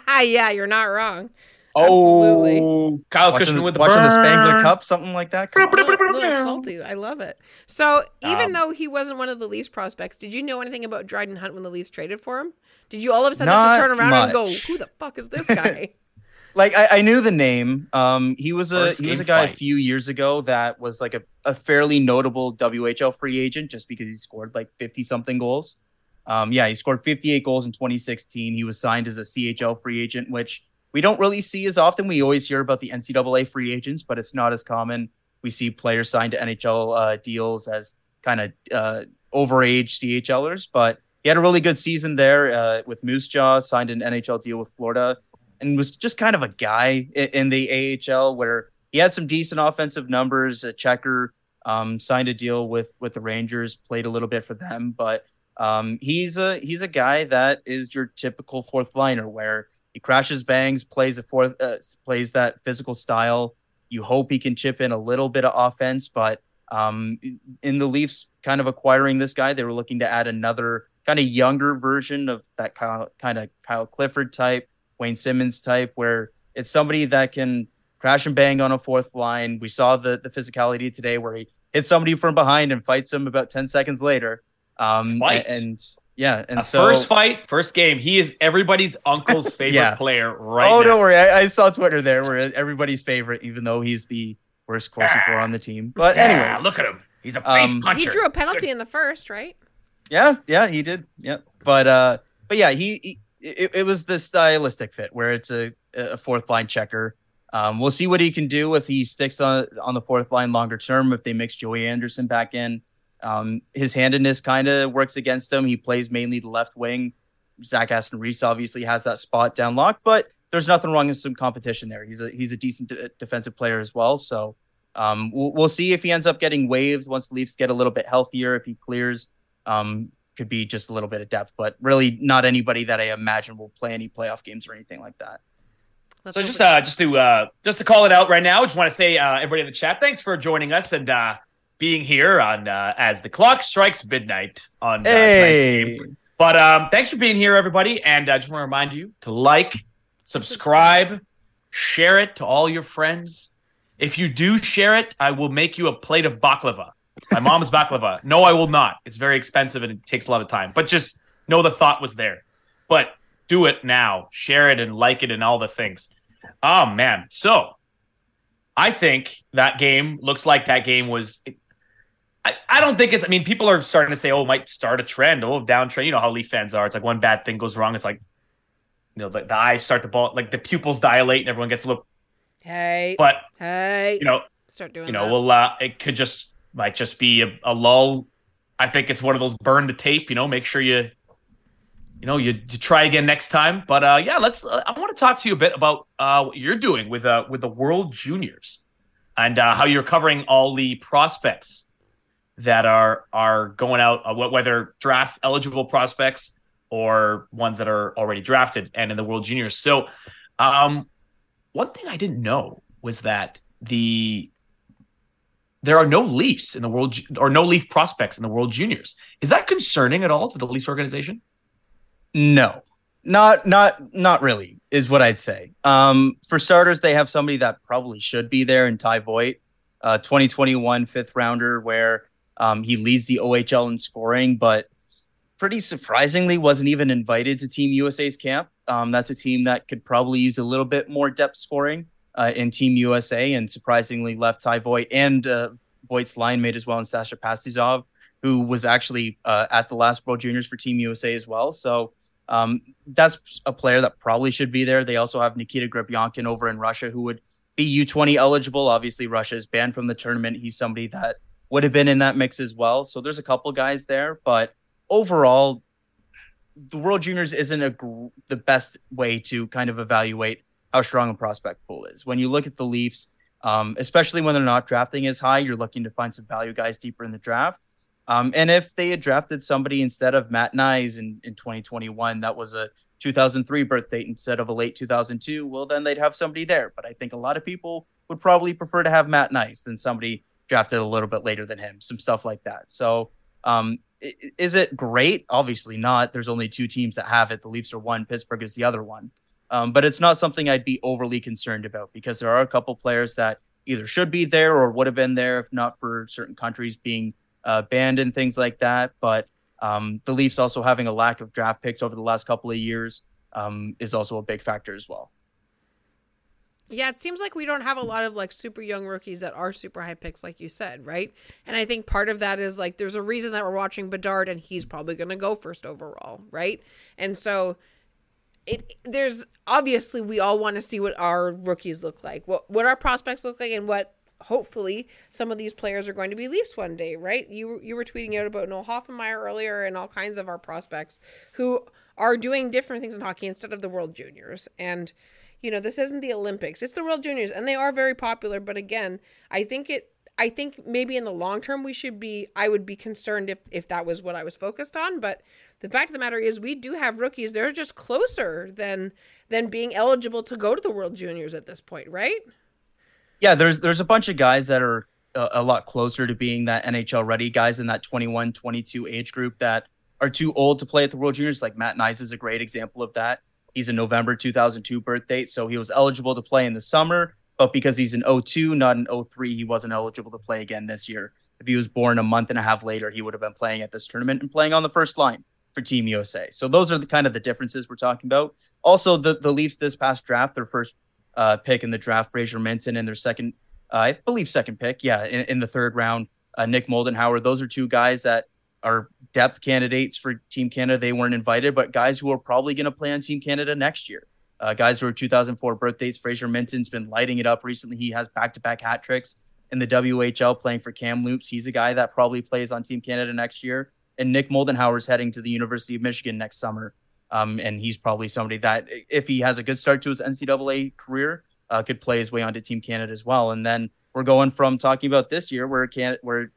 Speaker 4: <laughs>
Speaker 2: yeah, you're not wrong. Absolutely.
Speaker 3: Oh, Kyle
Speaker 4: watching
Speaker 3: Cushman
Speaker 4: the,
Speaker 3: with the
Speaker 4: watching the. Spengler Cup, something like that. Come
Speaker 2: A
Speaker 4: on.
Speaker 2: little, little salty. I love it. So even
Speaker 3: Um,
Speaker 2: though he wasn't one of the Leafs prospects, did you know anything about Dryden Hunt when the Leafs traded for him? Did you all of a sudden have to turn around and go, "Who the fuck is this <laughs> guy?"
Speaker 4: like I, I knew the name. Um, he was a
Speaker 3: First
Speaker 4: he was a
Speaker 3: game
Speaker 4: guy a few years ago that was like a, a fairly notable WHL free agent just because he scored like fifty something goals. Um, yeah, he scored fifty eight goals in 2016. He was signed as a CHL free agent, which we don't really see as often. We always hear about the NCAA free agents, but it's not as common. We see players signed to NHL uh, deals as kind of uh, overage CHLers, but he had a really good season there uh, with Moose Jaw, signed an NHL deal with Florida, and was just kind of a guy in the AHL where he had some decent offensive numbers. A checker um, signed a deal with with the Rangers, played a little bit for them, but um, he's a he's a guy that is your typical fourth liner where he crashes bangs, plays a fourth, uh, plays that physical style. You hope he can chip in a little bit of offense, but um, in the Leafs kind of acquiring this guy, they were looking to add another kind of younger version of that Kyle, kind of Kyle Clifford type, Wayne Simmonds type, where it's somebody that can crash and bang on a fourth line. We saw the the physicality today where he hits somebody from behind and fights him about 10 seconds later. Um,
Speaker 3: Fight.
Speaker 4: and, and yeah, and
Speaker 3: A
Speaker 4: so
Speaker 3: first fight, first game. He is everybody's <laughs> uncle's favorite
Speaker 4: Yeah.
Speaker 3: player right
Speaker 4: oh,
Speaker 3: now.
Speaker 4: don't worry. I, I saw Twitter there where everybody's favorite, even though he's the worst Corsi for on the team. But
Speaker 3: Yeah,
Speaker 4: anyway,
Speaker 3: look at him. He's a face
Speaker 4: Um,
Speaker 3: puncher.
Speaker 2: he drew a penalty in the first, right?
Speaker 4: Yeah, yeah, he did. Yeah, but uh, but yeah, he, he it, it was the stylistic fit where it's a a fourth line checker. Um, we'll see what he can do if he sticks on on the fourth line longer term. If they mix Joey Anderson back in, um, his handedness kind of works against him. He plays mainly the left wing. Zach Aston Reese obviously has that spot down lock, but there's nothing wrong with some competition there. He's a he's a decent de- defensive player as well. So um, we'll, we'll see if he ends up getting waived once the Leafs get a little bit healthier. If he clears, um, could be just a little bit of depth, but really not anybody that I imagine will play any playoff games or anything like that.
Speaker 2: Let's
Speaker 3: So just uh just to uh just to call it out right now, I just want to say uh everybody in the chat, thanks for joining us and uh being here on uh as the clock strikes midnight on uh, game. But um thanks for being here, everybody, and I just want to remind you to like, subscribe, share it to all your friends. If you do share it, I will make you a plate of baklava. My mom's <laughs> baklava. No, I will not. It's very expensive and it takes a lot of time. But just know the thought was there. But do it now. Share it and like it and all the things. Oh man. So I think that game looks like that game was I, I don't think it's I mean, people are starting to say, oh, it might start a trend, oh, downtrend. You know how Leaf fans are. It's like one bad thing goes wrong. It's like you know, the, the eyes start to ball like the pupils dilate and everyone gets a little
Speaker 2: hey,
Speaker 3: but
Speaker 2: hey,
Speaker 3: you know,
Speaker 2: start doing
Speaker 3: you know,
Speaker 2: that.
Speaker 3: well, uh, it could just might just be a, a lull. I think it's one of those burn the tape. You know, make sure you, you know, you, you try again next time. But uh, yeah, let's. Uh, I want to talk to you a bit about uh, what you're doing with uh, with the World Juniors and uh, how you're covering all the prospects that are are going out, uh, whether draft eligible prospects or ones that are already drafted and in the World Juniors. So Um, one thing I didn't know was that the there are no Leafs in the world or no Leaf prospects in the World Juniors. Is that concerning at all to the Leafs organization?
Speaker 4: No, not not not really is what I'd say. Um, for starters, they have somebody that probably should be there in Ty Voit, uh, 2021 fifth rounder, where um, he leads the OHL in scoring, but pretty surprisingly wasn't even invited to Team USA's camp. Um, that's a team that could probably use a little bit more depth scoring uh, in Team USA, and surprisingly left Ty Voit and uh, Voit's line mate as well, and Sasha Pastujov, who was actually uh, at the last World Juniors for Team USA as well. So um, that's a player that probably should be there. They also have Nikita Grebenkin over in Russia, who would be U20 eligible. Obviously, Russia is banned from the tournament. He's somebody that would have been in that mix as well. So there's a couple guys there, but overall, the World Juniors isn't a the best way to kind of evaluate how strong a prospect pool is. When you look at the Leafs, um, especially when they're not drafting as high, you're looking to find some value guys deeper in the draft. Um, and if they had drafted somebody instead of Matt Knies in, in 2021, that was a 2003 birth date instead of a late 2002, well, then they'd have somebody there. But I think a lot of people would probably prefer to have Matt Knies than somebody drafted a little bit later than him, some stuff like that. So, um, is it great? Obviously not. There's only two teams that have it. The Leafs are one, Pittsburgh is the other one. Um, but it's not something I'd be overly concerned about because there are a couple players that either should be there or would have been there if not for certain countries being uh, banned and things like that. But um, the Leafs also having a lack of draft picks over the last couple of years um, is also a big factor as well.
Speaker 2: Yeah, it seems like we don't have a lot of like super young rookies that are super high picks, like you said, right? And I think part of that is like there's a reason that we're watching Bedard and he's probably going to go first overall, right? And so it there's obviously we all want to see what our rookies look like, what what our prospects look like, and what hopefully some of these players are going to be Leafs one day, right? You you were tweeting out about Noel Hoefenmayer earlier and all kinds of our prospects who are doing different things in hockey instead of the World Juniors and you know, this isn't the Olympics. It's the World Juniors and they are very popular, but again, I think it I think maybe in the long term we should be I would be concerned if if that was what I was focused on, but the fact of the matter is we do have rookies. They're just closer than than being eligible to go to the World Juniors at this point, right?
Speaker 4: Yeah, there's there's a bunch of guys that are a, a lot closer to being that NHL ready guys in that 21, 22 age group that are too old to play at the World Juniors. Like Matt Knies is a great example of that. He's a November 2002 birth date, so he was eligible to play in the summer, but because he's an 02, not an 03, he wasn't eligible to play again this year. If he was born a month and a half later, he would have been playing at this tournament and playing on the first line for Team USA. So those are the kind of the differences we're talking about. Also, the the Leafs this past draft, their first uh, pick in the draft, Fraser Minten, and their second, uh, I believe, second pick, yeah, in, in the third round, uh, Nick Moldenhauer. Those are two guys that are depth candidates for Team Canada. They weren't invited, but guys who are probably going to play on Team Canada next year. Uh, guys who are 2004 birthdays. Fraser Minten's been lighting it up recently. He has back-to-back hat tricks in the WHL playing for Kamloops. He's a guy that probably plays on Team Canada next year. And Nick Moldenhauer's heading to the University of Michigan next summer. Um, and he's probably somebody that, if he has a good start to his NCAA career, uh, could play his way onto Team Canada as well. And then we're going from talking about this year where can where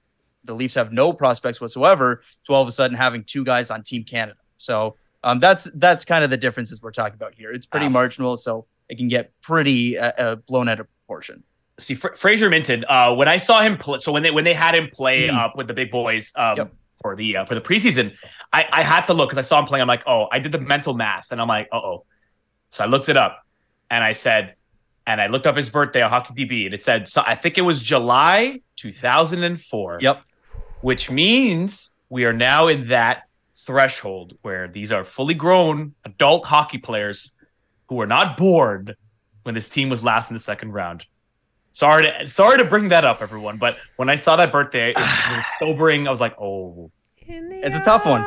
Speaker 4: the Leafs have no prospects whatsoever to all of a sudden having two guys on Team Canada. So um, that's that's kind of the differences we're talking about here. It's pretty marginal, so it can get pretty uh, uh, blown out of proportion.
Speaker 3: See, Fra- Fraser Minten, uh, when I saw him play, so when they when they had him play mm. up with the big boys um, yep. for the uh, for the preseason, I, I had to look because I saw him playing. I'm like, oh, I did the mental math, and I'm like, uh oh. So I looked it up, and I said, and I looked up his birthday on HockeyDB, and it said, so I think it was July 2004.
Speaker 4: Yep
Speaker 3: which means we are now in that threshold where these are fully grown adult hockey players who were not born when this team was last in the second round. Sorry to sorry to bring that up, everyone, but when I saw that birthday, it was <sighs> sobering. I was like, oh,
Speaker 4: it's a tough one.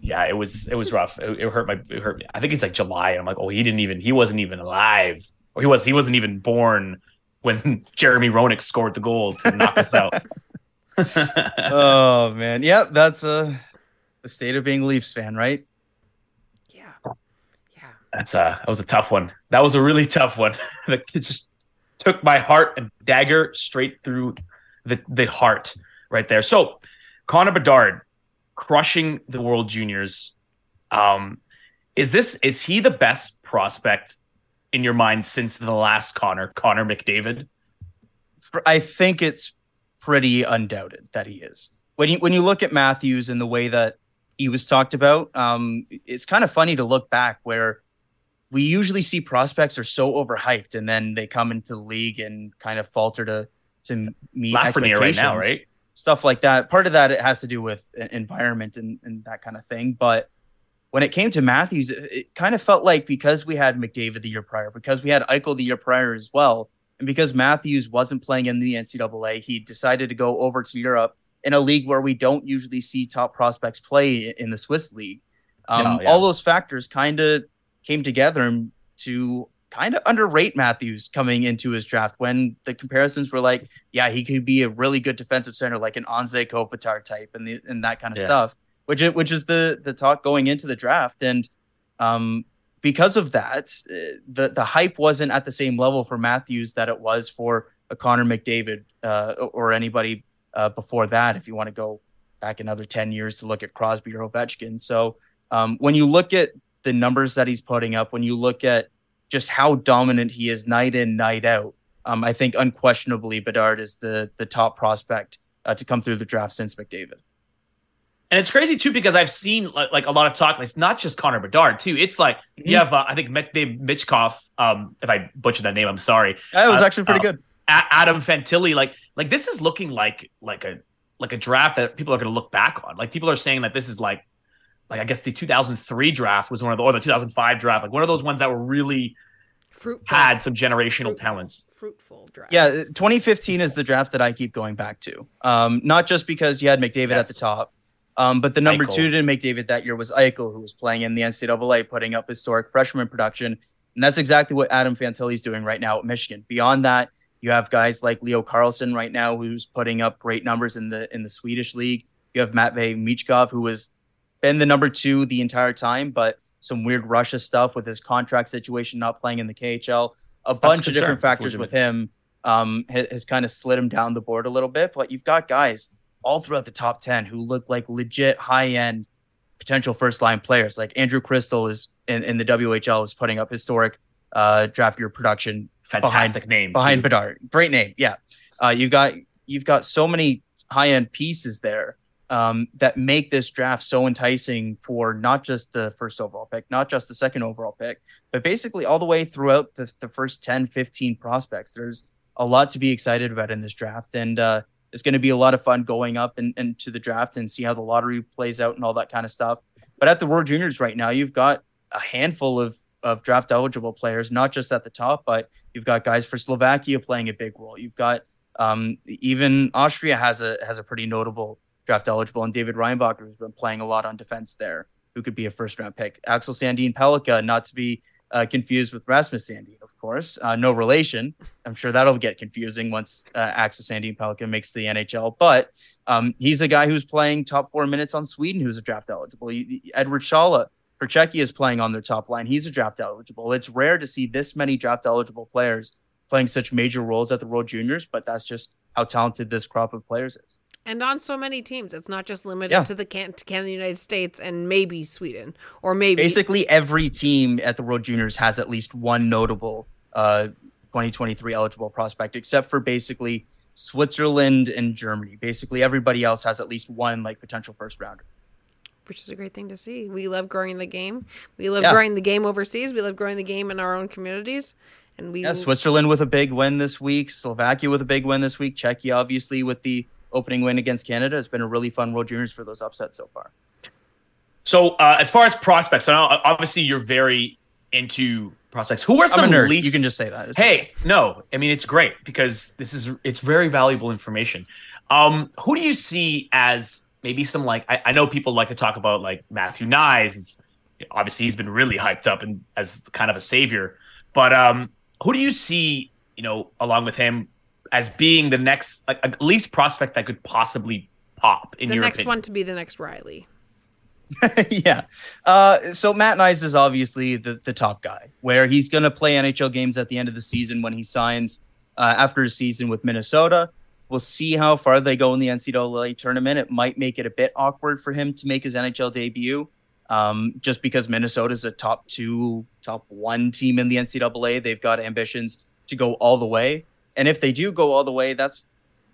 Speaker 3: Yeah, it was it was rough. It, it, hurt my it hurt me. I think it's like July. and I'm like, oh, he didn't even he wasn't even alive, or he was he wasn't even born when <laughs> Jeremy Roenick scored the goal to knock us out. <laughs>
Speaker 4: oh man, yep, that's a the state of being Leafs fan, right?
Speaker 2: Yeah, yeah.
Speaker 3: That's a that was a tough one. That was a really tough one. <laughs> it just took my heart and dagger straight through the the heart right there. So Connor Bedard crushing the World Juniors. Um, Is this is he the best prospect in your mind since the last Connor, Connor McDavid?
Speaker 4: I think it's pretty undoubted that he is. When you when you look at Matthews and the way that he was talked about, um, it's kind of funny to look back where we usually see prospects are so overhyped and then they come into the league and kind of falter to to meet
Speaker 3: Lafreniere right now, right?
Speaker 4: Stuff like that. Part of that it has to do with environment and, and that kind of thing. But when it came to Matthews, it, it kind of felt like because we had McDavid the year prior, because we had Eichel the year prior as well, and because Matthews wasn't playing in the NCAA, he decided to go over to Europe in a league where we don't usually see top prospects play in the Swiss league. Um, no, yeah. All those factors kind of came together to kind of underrate Matthews coming into his draft when the comparisons were like, yeah, he could be a really good defensive center, like an Anze Kopitar type, and the, and that kind of yeah. stuff, which is, which is the the talk going into the draft, and um, because of that, uh, the the hype wasn't at the same level for Matthews that it was for a Connor McDavid uh, or anybody uh, before that. If you want to go back another ten years to look at Crosby or Ovechkin, so um, when you look at the numbers that he's putting up, when you look at just how dominant he is night in night out, um, I think unquestionably Bedard is the the top prospect uh, to come through the draft since McDavid.
Speaker 3: And it's crazy too because I've seen like, like a lot of talk. It's not just Connor Bedard too. It's like mm-hmm. you have uh, I think Dave Michkov. Um, if I butchered that name, I'm sorry.
Speaker 4: That was uh, actually pretty uh, good.
Speaker 3: Adam Fantilli. Like like this is looking like like a like a draft that people are going to look back on. Like people are saying that this is like like I guess the 2003 draft was one of the or the 2005 draft, like one of those ones that were really fruitful, had some generational fruitful, talents.
Speaker 2: Fruitful draft.
Speaker 4: Yeah, 2015 is the draft that I keep going back to. Um, not just because you had McDavid yes. at the top, um, but the number Eichel. two to David that year was Eichel, who was playing in the NCAA, putting up historic freshman production. And that's exactly what Adam Fantilli is doing right now at Michigan. Beyond that, you have guys like Leo Carlsson right now, who's putting up great numbers in the in the Swedish league. You have Matvey Michkov, who has been the number two the entire time, but some weird Russia stuff with his contract situation, not playing in the KHL. A bunch of different factors with him um, has, has kind of slid him down the board a little bit. But you've got guys all throughout the top 10 who look like legit high end potential first line players. Like Andrew Cristall is in, in the WHL is putting up historic uh, draft year production.
Speaker 3: Fantastic
Speaker 4: behind,
Speaker 3: name
Speaker 4: behind too. Bedard. Great name. Yeah. Uh, you got you've got so many high end pieces there um, that make this draft so enticing for not just the first overall pick, not just the second overall pick, but basically all the way throughout the, the first 10, 15 prospects. There's a lot to be excited about in this draft. And uh, it's going to be a lot of fun going up and, and to the draft and see how the lottery plays out and all that kind of stuff. But at the World Juniors right now, you've got a handful of of draft eligible players, not just at the top, but you've got guys for Slovakia playing a big role. You've got um, even Austria has a has a pretty notable draft eligible, and David Reinbacher who's been playing a lot on defense there, who could be a first round pick. Axel Sandin Pellikka, not to be uh, confused with Rasmus Sandin, of course. Uh, no relation. I'm sure that'll get confusing once uh, Axel Sandin Pellikka makes the NHL. But um, he's a guy who's playing top four minutes on Sweden, who's a draft eligible. Edward Shala for Czechia is playing on their top line. He's a draft eligible. It's rare to see this many draft eligible players playing such major roles at the World Juniors, but that's just how talented this crop of players is
Speaker 2: and on so many teams. It's not just limited yeah. to the can- to Canada, United States, and maybe Sweden, or maybe
Speaker 4: basically every team at the World Juniors has at least one notable uh, 2023 eligible prospect, except for basically Switzerland and Germany. Basically, everybody else has at least one like potential first rounder.
Speaker 2: Which is a great thing to see. We love growing the game. We love yeah. growing the game overseas. We love growing the game in our own communities. And we
Speaker 4: yeah, Switzerland with a big win this week, Slovakia with a big win this week, Czechia obviously with the opening win against Canada. It's been a really fun World Juniors for those upsets so far.
Speaker 3: So uh, as far as prospects, so obviously you're very into prospects. Who are some Leafs?
Speaker 4: You can just say that.
Speaker 3: It's hey, no, I mean it's great because this is it's very valuable information. Um, who do you see as maybe some like I, I know people like to talk about like Matthew Knies. Obviously, he's been really hyped up and as kind of a savior. But um, who do you see, you know, along with him as being the next, like at least prospect that could possibly pop in
Speaker 2: the
Speaker 3: your
Speaker 2: next
Speaker 3: opinion?
Speaker 2: one to be the next Riley. <laughs>
Speaker 4: yeah. Uh, so Matt Knies is obviously the, the top guy, where he's going to play NHL games at the end of the season when he signs uh, after a season with Minnesota. We'll see how far they go in the NCAA tournament. It might make it a bit awkward for him to make his NHL debut. Um, just because Minnesota's a top two, top one team in the NCAA, they've got ambitions to go all the way. And if they do go all the way, that's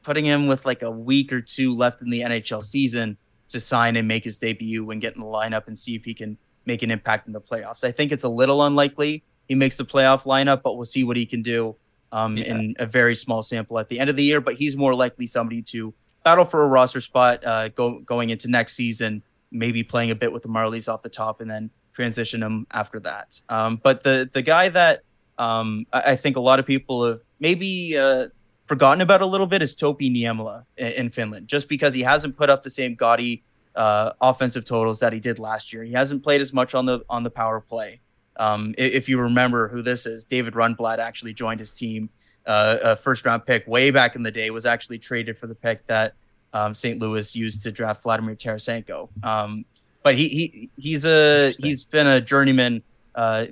Speaker 4: putting him with like a week or two left in the NHL season to sign and make his debut and get in the lineup and see if he can make an impact in the playoffs. I think it's a little unlikely he makes the playoff lineup, but we'll see what he can do um, yeah. in a very small sample at the end of the year. But he's more likely somebody to battle for a roster spot uh, go, going into next season, maybe playing a bit with the Marlies off the top and then transition him after that. Um, but the the guy that um, I, I, think a lot of people have maybe uh, forgotten about a little bit is Topi Niemela in, in, Finland, just because he hasn't put up the same gaudy uh, offensive totals that he did last year. He hasn't played as much on the on the power play. Um, if you remember who this is, David Rundblad actually joined his team. Uh, a first round pick way back in the day was actually traded for the pick that um, St. Louis used to draft Vladimir Tarasenko. Um, but he he he's a he's been a journeyman uh,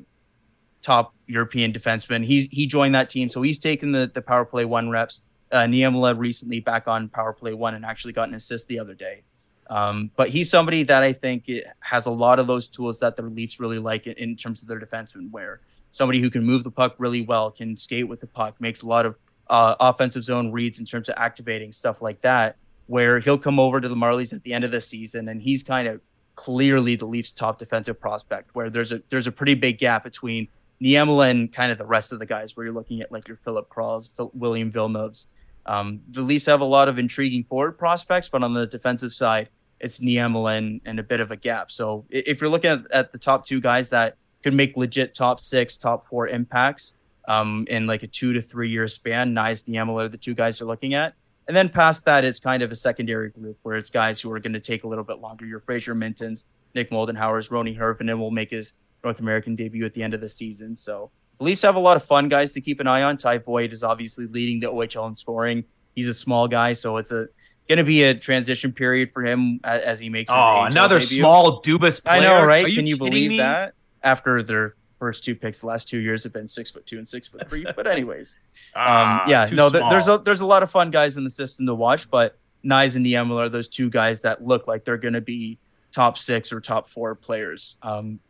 Speaker 4: top European defenseman. He he joined that team, so he's taken the the power play one reps. Uh, Niemela recently back on power play one and actually got an assist the other day. Um, but he's somebody that I think has a lot of those tools that the Leafs really like in, in terms of their defenseman, where somebody who can move the puck really well, can skate with the puck, makes a lot of uh, offensive zone reads in terms of activating stuff like that. Where he'll come over to the Marlies at the end of the season, and he's kind of clearly the Leafs' top defensive prospect. Where there's a there's a pretty big gap between Niemela and kind of the rest of the guys. Where you're looking at like your Filip Krals, Phil, William Villeneuve's. Um, the Leafs have a lot of intriguing forward prospects, but on the defensive side, it's Niemela and, and a bit of a gap. So if you're looking at, at, the top two guys that could make legit top six, top four impacts um, in like a two to three year span, Knies, Niemela are the two guys you're looking at. And then past that is kind of a secondary group where it's guys who are going to take a little bit longer. Your Fraser Mintens, Nick Moldenhauer's, Roni Hirvonen will make his North American debut at the end of the season. So Leafs have a lot of fun guys to keep an eye on. Ty Voit is obviously leading the OHL in scoring. He's a small guy, so it's a going to be a transition period for him as, as he makes.
Speaker 3: oh, another debut. small Dubas player.
Speaker 4: I know, right? You Can you believe me? that? After their first two picks, the last two years have been six foot two and six foot three. but <laughs> anyways, ah, um, yeah, no, th- there's a there's a lot of fun guys in the system to watch, but Knies and Niemela are those two guys that look like they're going to be top six or top four players um,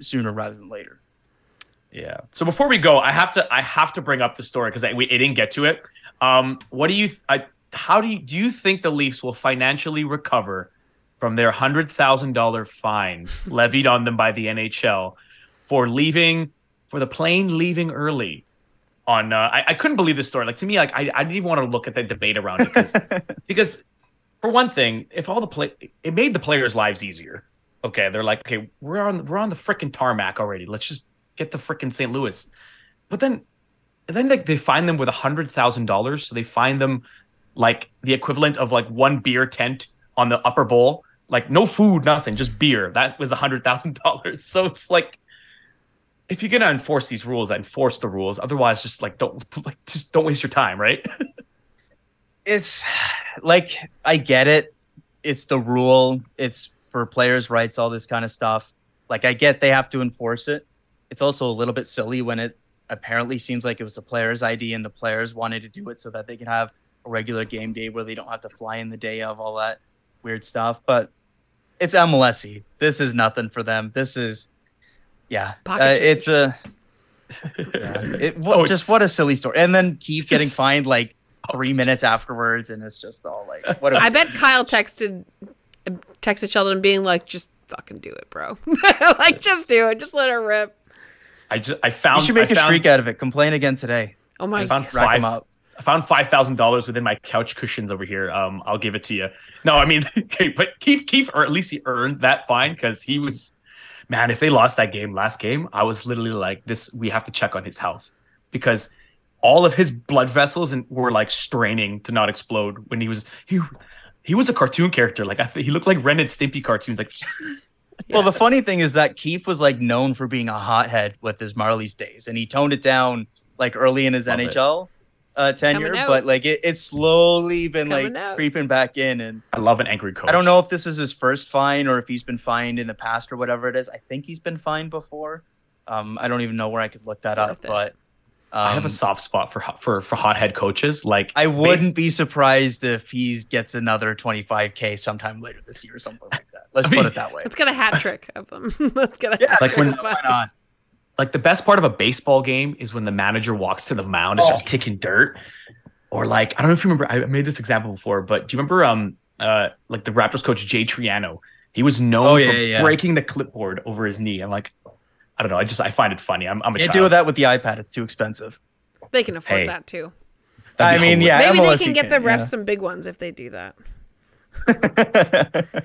Speaker 4: sooner rather than later.
Speaker 3: Yeah. So before we go, I have to I have to bring up the story because we it didn't get to it. Um, what do you? I how do you do you think the Leafs will financially recover from their hundred thousand dollar fine <laughs> levied on them by the NHL for leaving for the plane leaving early? On uh, I, I couldn't believe this story. Like to me, like I, I didn't even want to look at the debate around it because <laughs> because for one thing, if all the play it made the players' lives easier. Okay, they're like, okay, we're on we're on the freaking tarmac already. Let's just get the freaking St. Louis. But then then like they find them with a hundred thousand dollars. So they find them like the equivalent of like one beer tent on the upper bowl. Like no food, nothing, just beer. That was a hundred thousand dollars. <laughs> So it's like if you're gonna enforce these rules, enforce the rules. Otherwise, just like don't <laughs> like just don't waste your time, right? <laughs>
Speaker 4: it's like I get it. It's the rule. It's for players' rights, all this kind of stuff. Like I get they have to enforce it. It's also a little bit silly when it apparently seems like it was the player's ID and the players wanted to do it so that they can have a regular game day where they don't have to fly in the day of all that weird stuff. But it's MLSE. This is nothing for them. This is, yeah, uh, it's a, <laughs> yeah, it, what, oh, just what a silly story. And then Keefe just, getting fined like three minutes afterwards, and it's just all like, what?
Speaker 2: I bet Kyle texted texted Sheldon being like, just fucking do it, bro. <laughs> like, just do it. Just let her rip.
Speaker 3: I just I found
Speaker 4: you should make
Speaker 3: I
Speaker 4: a found, streak out of it. Complain again today.
Speaker 2: Oh my! I
Speaker 3: found God. Rack them up. I found five thousand dollars within my couch cushions over here. Um, I'll give it to you. No, I mean, <laughs> okay, but Keefe, Keefe, or at least he earned that fine because he was, man. If they lost that game last game, I was literally like, this. We have to check on his health because all of his blood vessels and were like straining to not explode when he was he he was a cartoon character. Like I th- he looked like Ren and Stimpy cartoons. Like. <laughs>
Speaker 4: Well, the funny thing is that Keefe was like known for being a hothead with his Marlies days, and he toned it down like early in his Love NHL. It uh, tenure, but like it, it's slowly been Coming like out. creeping back in. And
Speaker 3: I love an angry coach.
Speaker 4: I don't know if this is his first fine or if he's been fined in the past or whatever it is. I think he's been fined before. Um, I don't even know where I could look that Worth up, it. but
Speaker 3: um, I have a um, soft spot for for for hothead coaches. Like
Speaker 4: I wouldn't be surprised if he gets another 25k sometime later this year or something like that. Let's
Speaker 3: I mean,
Speaker 4: put it that way.
Speaker 2: Let's get a hat trick of them. <laughs> Let's get a
Speaker 4: Yeah,
Speaker 2: hat
Speaker 3: like when-
Speaker 4: why not?
Speaker 3: like the best part of a baseball game is when the manager walks to the mound and starts
Speaker 4: Oh.
Speaker 3: kicking dirt. Or like, I don't know if you remember, I made this example before, but do you remember um uh like the Raptors coach Jay Triano? He was known
Speaker 4: Oh, yeah,
Speaker 3: for
Speaker 4: yeah, yeah.
Speaker 3: breaking the clipboard over his knee. I'm like, I don't know. I just I find it funny. I'm, I'm a
Speaker 4: Can't
Speaker 3: child.
Speaker 4: do that with the iPad. It's too expensive.
Speaker 2: They can afford
Speaker 3: Hey.
Speaker 2: that too.
Speaker 3: That'd
Speaker 4: I
Speaker 3: be
Speaker 4: mean,
Speaker 3: hilarious.
Speaker 4: yeah.
Speaker 2: Maybe
Speaker 4: MLS
Speaker 2: they can
Speaker 4: you
Speaker 2: get the refs
Speaker 4: yeah.
Speaker 2: some big ones if they do that. <laughs>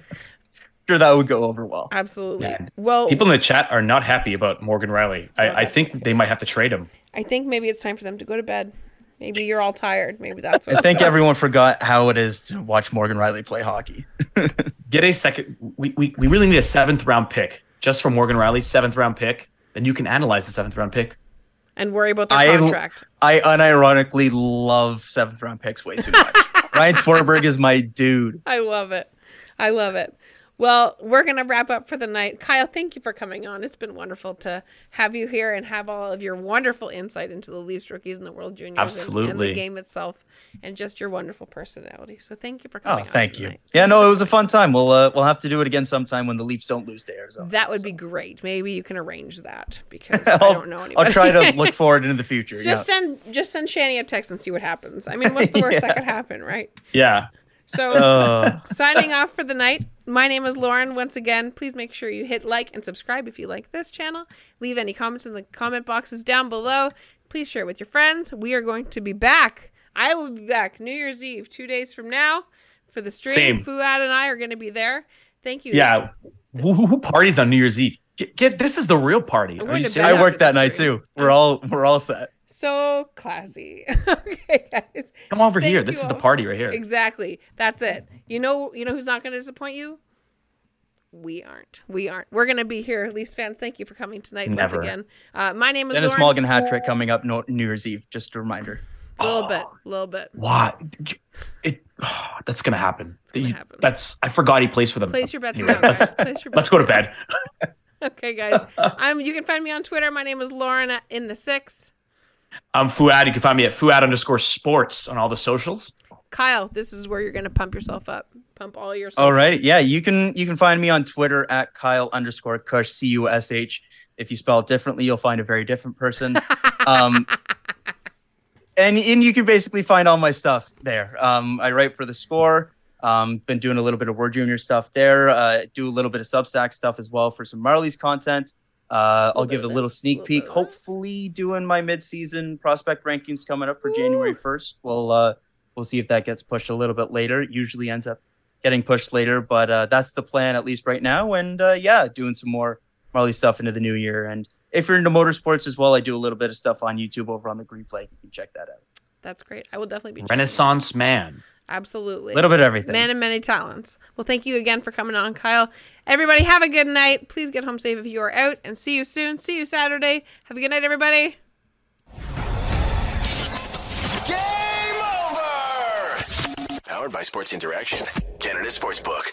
Speaker 4: sure, that would go over well.
Speaker 2: Absolutely.
Speaker 3: Yeah.
Speaker 2: Well,
Speaker 3: People in the chat are not happy about Morgan Rielly. I, I think they might have to trade him.
Speaker 2: I think maybe it's time for them to go to bed. Maybe you're all tired. Maybe that's what
Speaker 4: I think
Speaker 2: it is.
Speaker 4: everyone forgot how it is to watch Morgan Rielly play hockey. <laughs>
Speaker 3: Get a second. We, we, we really need a seventh round pick just for Morgan Rielly, seventh round pick. Then you can analyze the seventh round pick.
Speaker 2: and worry about their
Speaker 4: I-
Speaker 2: contract.
Speaker 4: I unironically love seventh round picks way too much. <laughs> Ryan Tverberg is my dude.
Speaker 2: I love it. I love it. Well, we're going to wrap up for the night. Kyle, thank you for coming on. It's been wonderful to have you here and have all of your wonderful insight into the Leafs rookies and the World Juniors and- and, the game itself and just your wonderful personality. So thank you for
Speaker 4: Oh,
Speaker 2: coming on Oh,
Speaker 4: thank you.
Speaker 2: tonight.
Speaker 4: Yeah, no, it was a fun time. We'll uh, we'll have to do it again sometime when the Leafs don't lose to Arizona.
Speaker 2: That would be great. Maybe you can arrange that because <laughs> I don't know anybody.
Speaker 4: I'll try to look forward into the future. <laughs>
Speaker 2: just
Speaker 4: yeah.
Speaker 2: send just send Shani a text and see what happens. I mean, what's the <laughs> worst that could happen, right?
Speaker 3: Yeah.
Speaker 2: So
Speaker 4: Uh,
Speaker 2: signing off for the night. My name is Lauren. Once again, please make sure you hit like and subscribe if you like this channel. Leave any comments in the comment boxes down below. Please share it with your friends. We are going to be back. I will be back New Year's Eve, two days from now, for the stream.
Speaker 3: Same.
Speaker 2: Fouad and I are going to be there. Thank you.
Speaker 3: Yeah. Who, who who parties on New Year's Eve? Get, get this is the real party.
Speaker 2: I'm
Speaker 3: Are you
Speaker 2: to
Speaker 3: serious?
Speaker 2: bed
Speaker 4: I work that night too. We're all we're all set.
Speaker 2: So classy. <laughs> okay, guys.
Speaker 3: Come over
Speaker 2: Thank
Speaker 3: here. This
Speaker 2: you
Speaker 3: is the party right here.
Speaker 2: Exactly. That's it. You know, you know who's not going to disappoint you? We aren't. We aren't. We're going to be here. Leafs fans, thank you for coming tonight
Speaker 3: Never.
Speaker 2: once again. Uh, my name is
Speaker 4: Denis
Speaker 2: Lauren.
Speaker 4: Malgin hat trick coming up no, New Year's Eve. Just a reminder.
Speaker 2: A little bit. A little bit.
Speaker 3: Why? It that's gonna happen.
Speaker 2: gonna
Speaker 3: You-
Speaker 2: happen.
Speaker 3: That's I forgot he plays for them.
Speaker 2: Place your bets
Speaker 3: Anyway,
Speaker 2: now,
Speaker 3: let's.
Speaker 2: Place your
Speaker 3: let's go to bed. <laughs>
Speaker 2: Okay, guys. <laughs> Um, you can find me on Twitter. My name is Lauren uh, in the six.
Speaker 3: I'm Fouad. You can find me at Fouad underscore sports on all the socials.
Speaker 2: Kyle, this is where you're going to pump yourself up. Pump all your.
Speaker 4: All right. Yeah, you can you can find me on Twitter at Kyle underscore Cush C U S H. If you spell it differently, you'll find a very different person. <laughs> um, and and you can basically find all my stuff there. Um, I write for the score. Um, been doing a little bit of Word Junior stuff there. Uh, do a little bit of Substack stuff as well for some Marlies content. Uh, I'll give a little sneak
Speaker 2: little
Speaker 4: peek.
Speaker 2: bit of that.
Speaker 4: Hopefully, doing my mid-season prospect rankings coming up for January first. We'll uh, we'll see if that gets pushed a little bit later. It usually ends up getting pushed later, but uh, that's the plan at least right now. And uh, yeah, doing some more Marley stuff into the new year. And if you're into motorsports as well, I do a little bit of stuff on YouTube over on the Green Flag. You can check that out.
Speaker 2: That's great. I will definitely be. checking.
Speaker 3: Renaissance man.
Speaker 2: Absolutely.
Speaker 4: A little bit of everything.
Speaker 2: Man of many talents. Well, thank you again for coming on, Kyle. Everybody, have a good night. Please get home safe if you are out, and see you soon. See you Saturday. Have a good night, everybody.
Speaker 1: Game over! Powered by Sports Interaction, Canada Sportsbook.